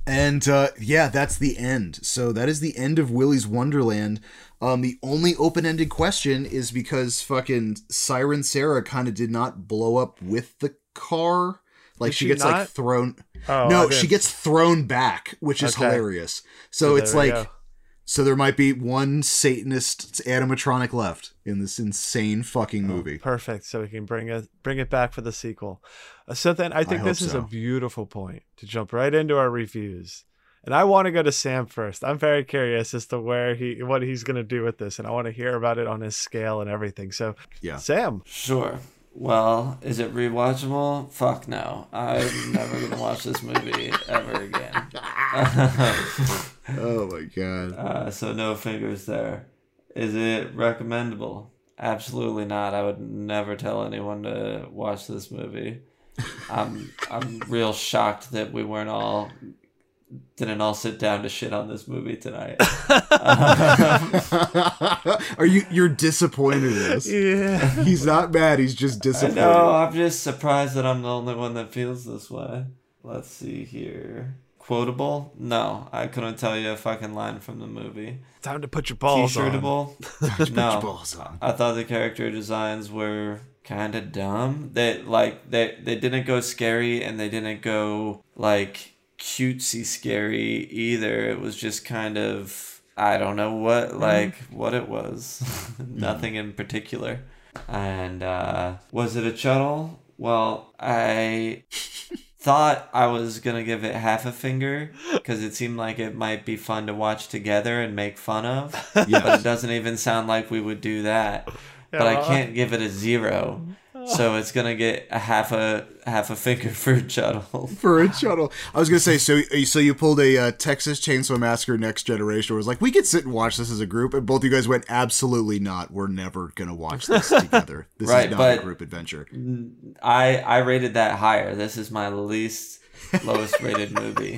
and uh, yeah, that's the end. So that is the end of Willy's Wonderland. Um, the only open-ended question is because fucking Siren Sarah kind of did not blow up with the car. Like Did she she gets like thrown. Oh, no, she gets thrown back, which is Okay. hilarious. So, So it's like, go. so there might be one Satanist animatronic left in this insane fucking Oh, movie. Perfect. So we can bring it bring it back for the sequel. Uh, so then I think hope this is so. a beautiful point to jump right into our reviews. And I want to go to Sam first. I'm very curious as to where he what he's going to do with this and I want to hear about it on his scale and everything. So Yeah. Sam, Sure. Well, is it rewatchable? Fuck no. I'm never gonna watch this movie ever again. Oh my god. uh, so no fingers there. Is it recommendable? Absolutely not. I would never tell anyone to watch this movie. I'm I'm real shocked that we weren't all didn't all sit down to shit on this movie tonight. Are you you're disappointed in this? yeah. He's not mad, he's just disappointed. No, I'm just surprised that I'm the only one that feels this way. Let's see here. Quotable? No, I couldn't tell you a fucking line from the movie. Time to put your balls on. T-shirtable? Put your no. balls on. I thought the character designs were kind of dumb. They like they they didn't go scary and they didn't go like cutesy scary either. It was just kind of I don't know what mm-hmm. like what it was. Mm-hmm. Nothing in particular. And uh was it a chuddle? Well, I thought I was gonna give it half a finger because it seemed like it might be fun to watch together and make fun of. Yeah but it doesn't even sound like we would do that. but I can't give it a zero mm-hmm. So it's gonna get a half a half a finger for a Chuddle. for a Chuddle. I was gonna say, so so you pulled a uh, Texas Chainsaw Massacre Next Generation. Where it was like we could sit and watch this as a group, and both you guys went, absolutely not. We're never gonna watch this together. This Right, is not a group adventure. I I rated that higher. This is my least lowest rated movie.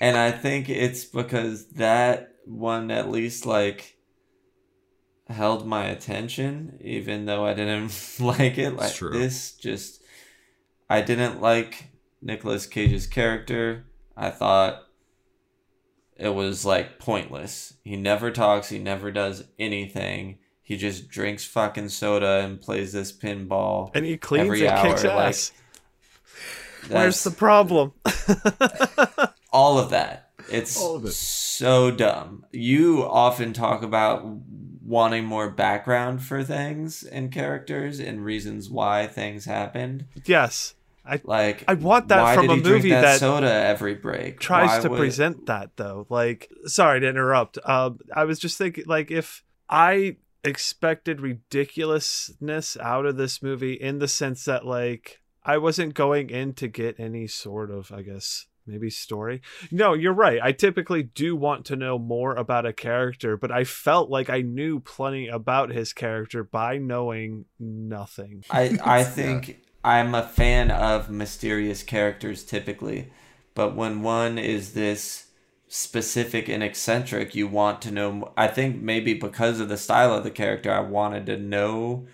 And I think it's because that one at least like held my attention even though I didn't like it. Like true. this just I didn't like Nicolas Cage's character. I thought it was like pointless. He never talks, he never does anything. He just drinks fucking soda and plays this pinball. And he cleans Every and kicks hour, like, ass. Where's the problem? all of that. It's All of it. so dumb. You often talk about wanting more background for things and characters and reasons why things happened. yes. I Like I want that from a movie that, that soda every break. tries Why to would- present that though. Like, sorry to interrupt. Um, I was just thinking, like, if I expected ridiculousness out of this movie in the sense that, like, I wasn't going in to get any sort of, I guess, maybe story. No, you're right. I typically do want to know more about a character, but I felt like I knew plenty about his character by knowing nothing. I I think I'm a fan of mysterious characters typically, but when one is this specific and eccentric, you want to know. I think maybe because of the style of the character, I wanted to know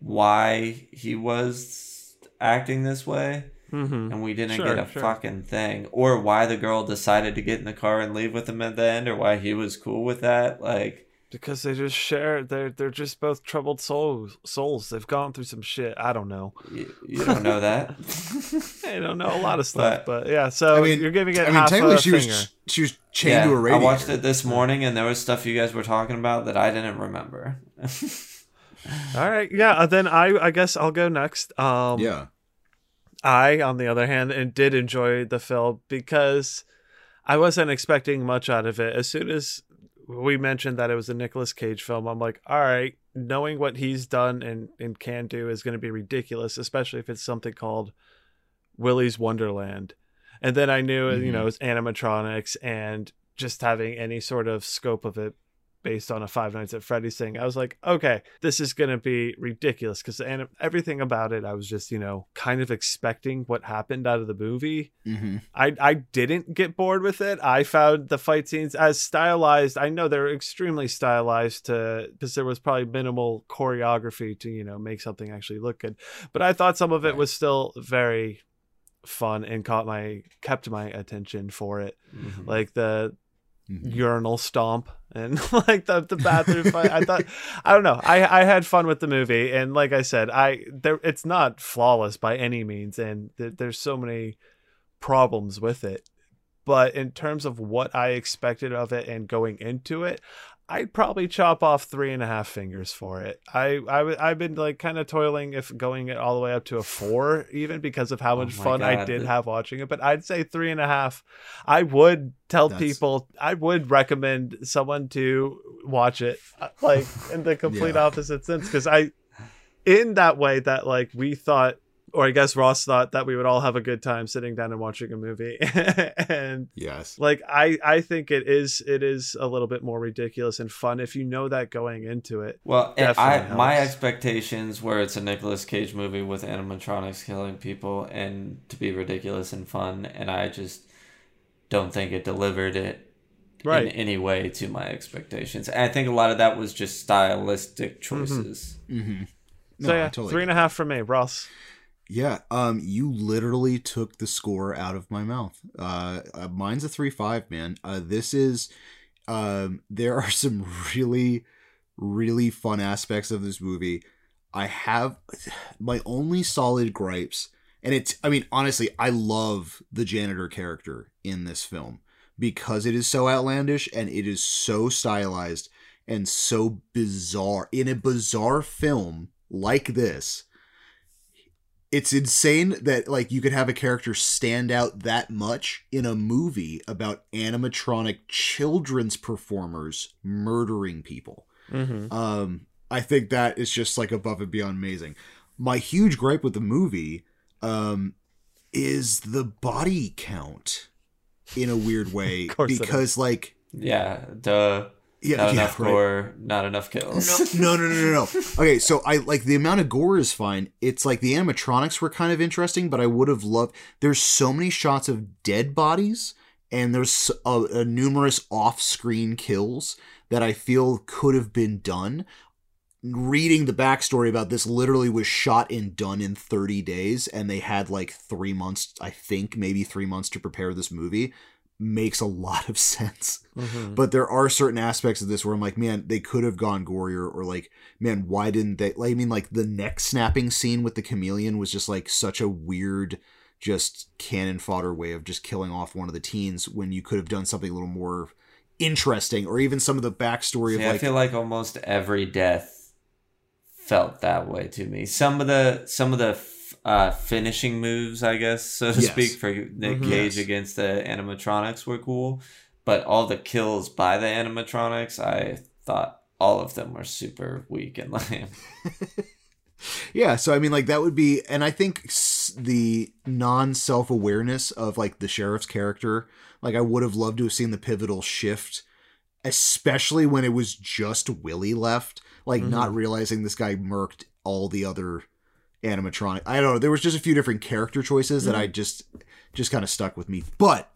why he was acting this way, Mm-hmm. and we didn't Sure, get a sure. fucking thing, or why the girl decided to get in the car and leave with him at the end, or why he was cool with that. Like, Because they just share, they're they're just both troubled souls. Souls. They've gone through some shit. I don't know. you, you don't know that. I don't know a lot of stuff, But- but, yeah. So I mean, you're giving it I mean, half technically a she finger. was she was chained yeah, to a radio. I watched it this morning, and there was stuff you guys were talking about that I didn't remember. All right, yeah. uh, Then I I guess I'll go next. Um, Yeah, I, on the other hand, and did enjoy the film because I wasn't expecting much out of it. As soon as we mentioned that it was a Nicolas Cage film, I'm like, all right, knowing what he's done and, and can do is going to be ridiculous, especially if it's something called Willy's Wonderland. And then I knew, you Mhm. know, it's animatronics and just having any sort of scope of it based on a Five Nights at Freddy's thing. I was like, okay, this is going to be ridiculous because anim- everything about it, I was just, you know, kind of expecting what happened out of the movie. hmm I I didn't get bored with it. I found the fight scenes as stylized. I know they're extremely stylized to because there was probably minimal choreography to you know make something actually look good. But I thought some of it was still very fun and caught my kept my attention for it. Mhm. Like the Mhm. urinal stomp and like the the bathroom fight. I thought I don't know. I I had fun with the movie and like I said, I there it's not flawless by any means and th- there's so many problems with it. But in terms of what I expected of it and going into it, I'd probably chop off three and a half fingers for it. I I've been like kind of toiling if going it all the way up to a four, even because of how Oh much fun I did have watching it. But I'd say three and a half. I would tell That's- people, I would recommend someone to watch it, uh, like in the complete Yeah. opposite sense, because I, in that way, that like we thought, or I guess Ross thought that we would all have a good time sitting down and watching a movie, and Yes. like I I think it is it is a little bit more ridiculous and fun if you know that going into it. Well, and I Definitely my expectations were it's a Nicolas Cage movie with animatronics killing people and to be ridiculous and fun, and I just don't think it delivered it in any way to my expectations. And I think a lot of that was just stylistic choices. hmm so yeah, three and a half for me, Ross. Yeah, um, you literally took the score out of my mouth. Uh, uh mine's a three five, man. Uh, this is, um, there are some really, really fun aspects of this movie. I have my only solid gripes, and it's. I mean, honestly, I love the janitor character in this film because it is so outlandish and it is so stylized and so bizarre in a bizarre film like this it's insane that like you could have a character stand out that much in a movie about animatronic children's performers murdering people Mm-hmm. um i think that is just like above and beyond amazing my huge gripe with the movie um, is the body count in a weird way because like Yeah, duh. Yeah, Not yeah, enough right. gore, not enough kills. No, no, no, no, no. Okay, so I like the amount of gore is fine. It's like the animatronics were kind of interesting, but I would have loved. There's so many shots of dead bodies, and there's a, a numerous off-screen kills that I feel could have been done. Reading the backstory about this, literally was shot and done in 30 days, and they had like three months, I think, maybe three months to prepare this movie. Makes a lot of sense Mhm. but there are certain aspects of this where I'm like, man, they could have gone gorier, or like, man, why didn't they? Like, I mean, like the neck snapping scene with the chameleon was just like such a weird, just cannon fodder way of just killing off one of the teens when you could have done something a little more interesting, or even some of the backstory of See, I feel like almost every death felt that way to me. Some of the some of the uh, finishing moves, I guess, so to Yes. speak, for Nick Mhm. Cage Yes. against the animatronics were cool, but all the kills by the animatronics, I thought all of them were super weak and lame. yeah. So I mean, like that would be, and I think the non self awareness of like the sheriff's character, like I would have loved to have seen the pivotal shift, especially when it was just Willy left, like Mhm. not realizing this guy murked all the other animatronic. I don't know. There was just a few different character choices that I just just kind of stuck with me. But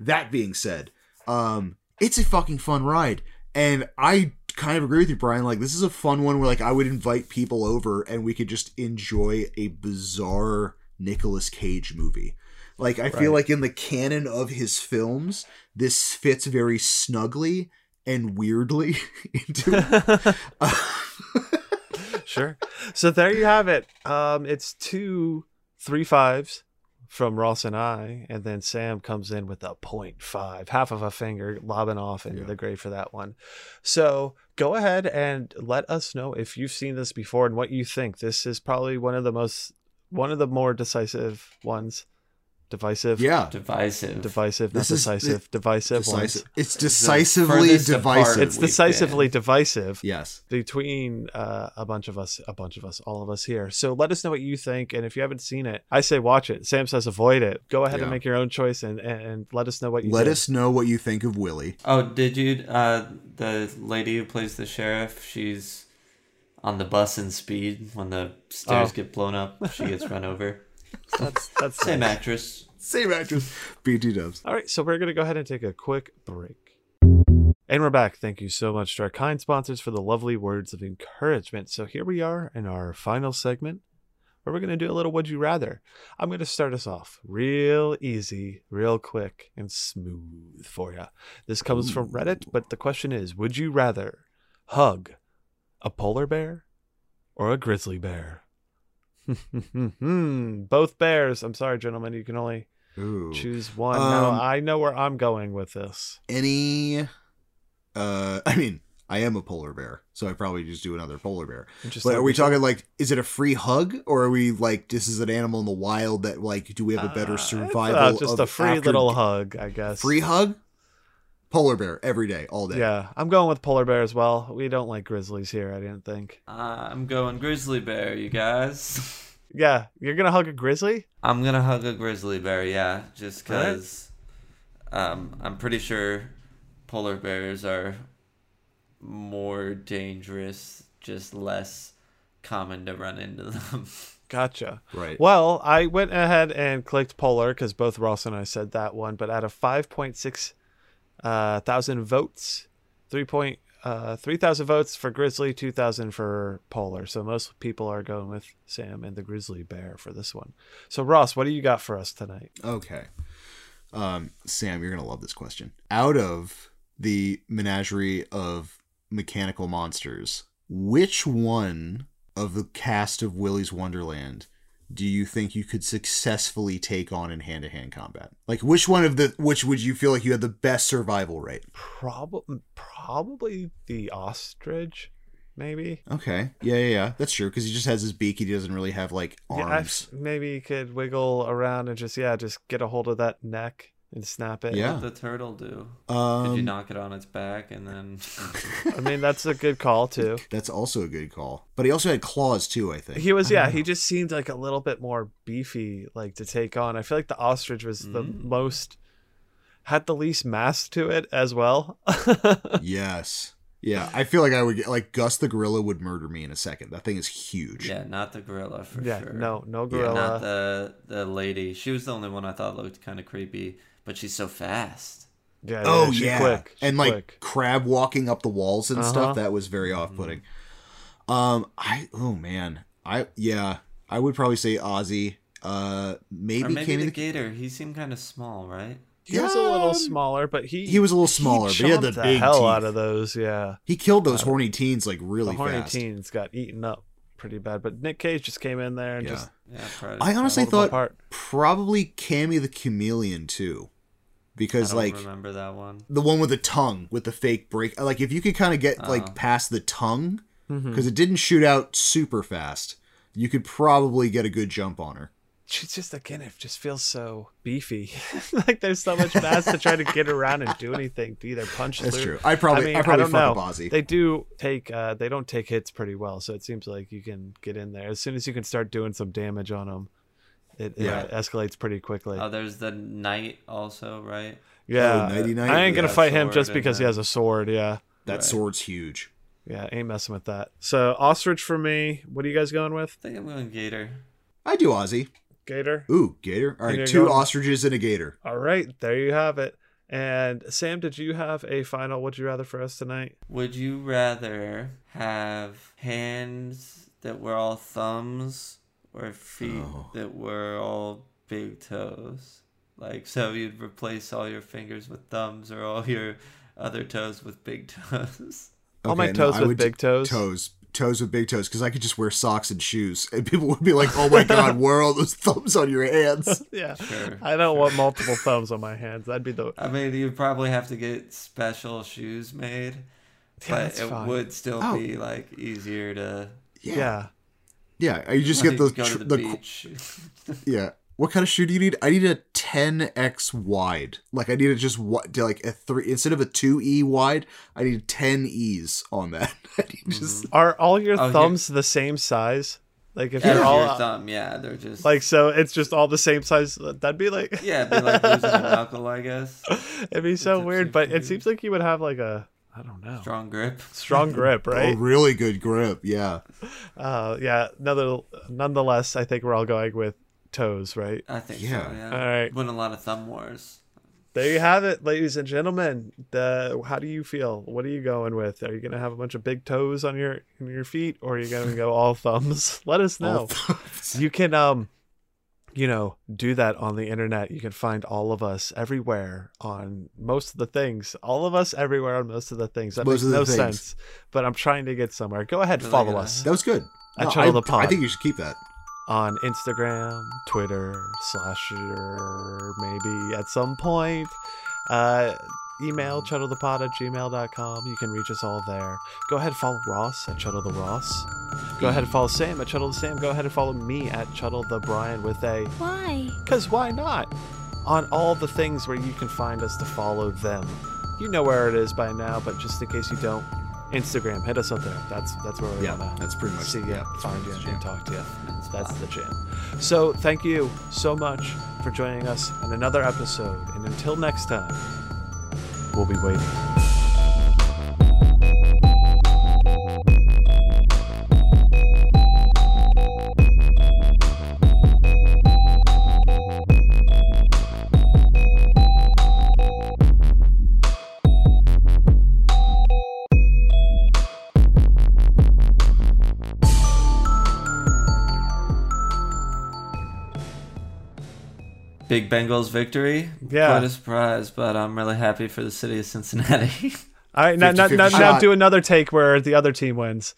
that being said, um, it's a fucking fun ride, and I kind of agree with you, Brian. Like this is a fun one where like I would invite people over and we could just enjoy a bizarre Nicolas Cage movie. Like I feel like in the canon of his films, this fits very snugly and weirdly into. sure. So there you have it. Um, it's two three fives from Ross and I, and then Sam comes in with a point five, half of a finger lobbing off into Yeah. the grave for that one. So go ahead and let us know if you've seen this before and what you think. This is probably one of the most one of the more decisive ones. Divisive. yeah, Divisive. Divisive, not This is- decisive, divisive ones. It's decisively furthest apart. divisive. It's decisively divisive. yes. between uh, a bunch of us, a bunch of us, all of us here. So let us know what you think, and if you haven't seen it, I say watch it. Sam says avoid it. Go ahead and make your own choice, and, and, and let us know what you Let did. us know what you think of Willy. Oh, did you? Uh, the lady who plays the sheriff, she's on the bus in Speed. When the stairs Oh. get blown up, she gets run over. That's that's Same nice. actress. Same actress. BT dubs. All right, so we're gonna go ahead and take a quick break. And we're back. Thank you so much to our kind sponsors for the lovely words of encouragement. So here we are in our final segment where we're going to do a little would you rather. I'm going to start us off real easy, real quick, and smooth for you. This comes from Reddit, but the question is would you rather hug a polar bear or a grizzly bear? Both bears. I'm sorry, gentlemen. You can only Ooh. choose one. Um, I know where I'm going with this. Any. Uh, I mean, I am a polar bear, so I probably just do another polar bear. But are we talking like, is it a free hug, or are we like, this is an animal in the wild that like, do we have a Uh, better survival? uh, just a free after- little hug, I guess. free hug? Polar bear every day, all day. Yeah, I'm going with polar bear as well. We don't like grizzlies here. I didn't think. Uh, I'm going grizzly bear, you guys. Yeah, you're gonna hug a grizzly? I'm gonna hug a grizzly bear, yeah, just because um, I'm pretty sure polar bears are more dangerous, just less common to run into them. Gotcha. Right. Well, I went ahead and clicked polar because both Ross and I said that one. But out of 5.6 uh, thousand votes, three point uh, three thousand votes for grizzly, two thousand for polar. So most people are going with Sam and the grizzly bear for this one. So Ross, what do you got for us tonight? Okay. Um, Sam, you're gonna love this question. Out of the menagerie of mechanical monsters, which one of the cast of Willy's Wonderland do you think you could successfully take on in hand-to-hand combat? Like, which one of the which would you feel like you had the best survival rate? Probably, probably the ostrich, maybe. Okay, yeah, yeah, yeah. that's true because he just has his beak. He doesn't really have like Yeah, arms. maybe he could wiggle around and just yeah, just get a hold of that neck and snap it. Yeah. What did the turtle do? Um, Did you knock it on its back and then? I mean, that's a good call too. That's also a good call. But he also had claws too, I think. He was, yeah, he just seemed like a little bit more beefy, like to take on. I feel like the ostrich was the Mm. most, had the least mass to it as well. yes. Yeah, I feel like I would get like Gus the gorilla would murder me in a second. That thing is huge. yeah, not the gorilla for yeah, sure. no, no Yeah, gorilla. not the the lady. She was the only one I thought looked kind of creepy, but she's so fast. yeah, Oh she's yeah, quick. She's and like quick. crab walking up the walls and Uh-huh. stuff. That was very off-putting. Um, I oh man, I yeah, I would probably say Ozzie. Uh, maybe, or maybe Cammy the the, gator. He seemed kind of small, right? he was a little smaller, but he He was a little smaller, but he had the chomped big hell teeth. out of those. Yeah, He killed those horny teens like really fast. the horny fast. teens got eaten up pretty bad. But Nick Cage just came in there and Yeah. just Yeah. I honestly thought probably Cammy the chameleon too, I because don't like remember that one. the one with the tongue with the fake break. Like if you could kind of get Oh. like past the tongue because it didn't shoot out super fast, you could probably get a good jump on her. she's just again it just feels so beefy like there's so much mass to try to get around and do anything to either punch That's through true. I probably I, mean, probably don't fuck know. up they do take uh they don't take hits pretty well so it seems like you can get in there as soon as you can start doing some damage on them it, it Yeah. escalates pretty quickly Oh, there's the knight also, right? yeah Oh, Knighty i ain't gonna fight him just and because he has a sword yeah that Right. sword's huge. yeah ain't messing with that so ostrich for me what are you guys going with I think I'm going gator. I do Ozzie. gator Ooh, gator. All And right, you're two going- ostriches and a gator. all right there you have it and sam did you have a final would you rather for us tonight Would you rather have hands that were all thumbs or feet Oh. that were all big toes? Like, so you'd replace all your fingers with thumbs or all your other toes with big toes? I'll make no, toes I with big toes. Toes. Toes with big toes, because I could just wear socks and shoes, and people would be like, "Oh my god, where are all those thumbs on your hands?" Yeah. Sure. I don't want multiple thumbs on my hands. That'd be the I mean, you'd probably have to get special shoes made, Yeah, but it fine. would still Oh. be like easier to yeah. yeah. Yeah, uh, you just like, get those. tr- the, the beach. Yeah. What kind of shoe do you need? I need a 10x wide. Like I need it just what like a three instead of a two e wide. I need 10 e's on that. Just mm-hmm. Are all your Oh, here- thumbs the same size? Like if Yeah, you're all your thumb, yeah, they're just like so it's just all the same size that'd be like yeah, it'd be like losing a knuckle, I guess. it'd be so It's weird, actually but it seems like you would have like a I don't know. Strong grip. Strong grip, a right? really good grip. Yeah. Uh yeah, another nonetheless I think we're all going with toes, right? I think Yeah. so. Yeah. All right. Win a lot of thumb wars. There you have it, ladies and gentlemen. The how do you feel? What are you going with? Are you gonna have a bunch of big toes on your on your feet, or are you gonna go all thumbs? Let us know. Thumbs. You can um, you know, do that on the internet. You can find all of us everywhere on most of the things. All of us everywhere on most of the things. That Most makes no things. sense. But I'm trying to get somewhere. Go ahead, Really follow gonna- us That was good. At No, Chuddle I, the Pod. I think you should keep that. on Instagram, Twitter, Slasher, maybe at some point. Uh, email chuddlethepod at gmail.com. You can reach us all there. Go ahead and follow Ross at Chuddle the Ross. Go ahead and follow Sam at Chuddle the Sam. Go ahead and follow me at Chuddle the Brian with a Why? because why not? On all the things where you can find us to follow them. You know where it is by now, but just in case you don't, Instagram, hit us up there. That's that's where we Yeah, wanna that's pretty much see you, yeah, that's find you, and talk to you. Men's That's spot. the jam. So thank you so much for joining us on another episode, and until next time, we'll be waiting. Big Bengals victory. Yeah. Quite a surprise, but I'm really happy for the city of Cincinnati. All right, now, now, 50-50 now, now do another take where the other team wins.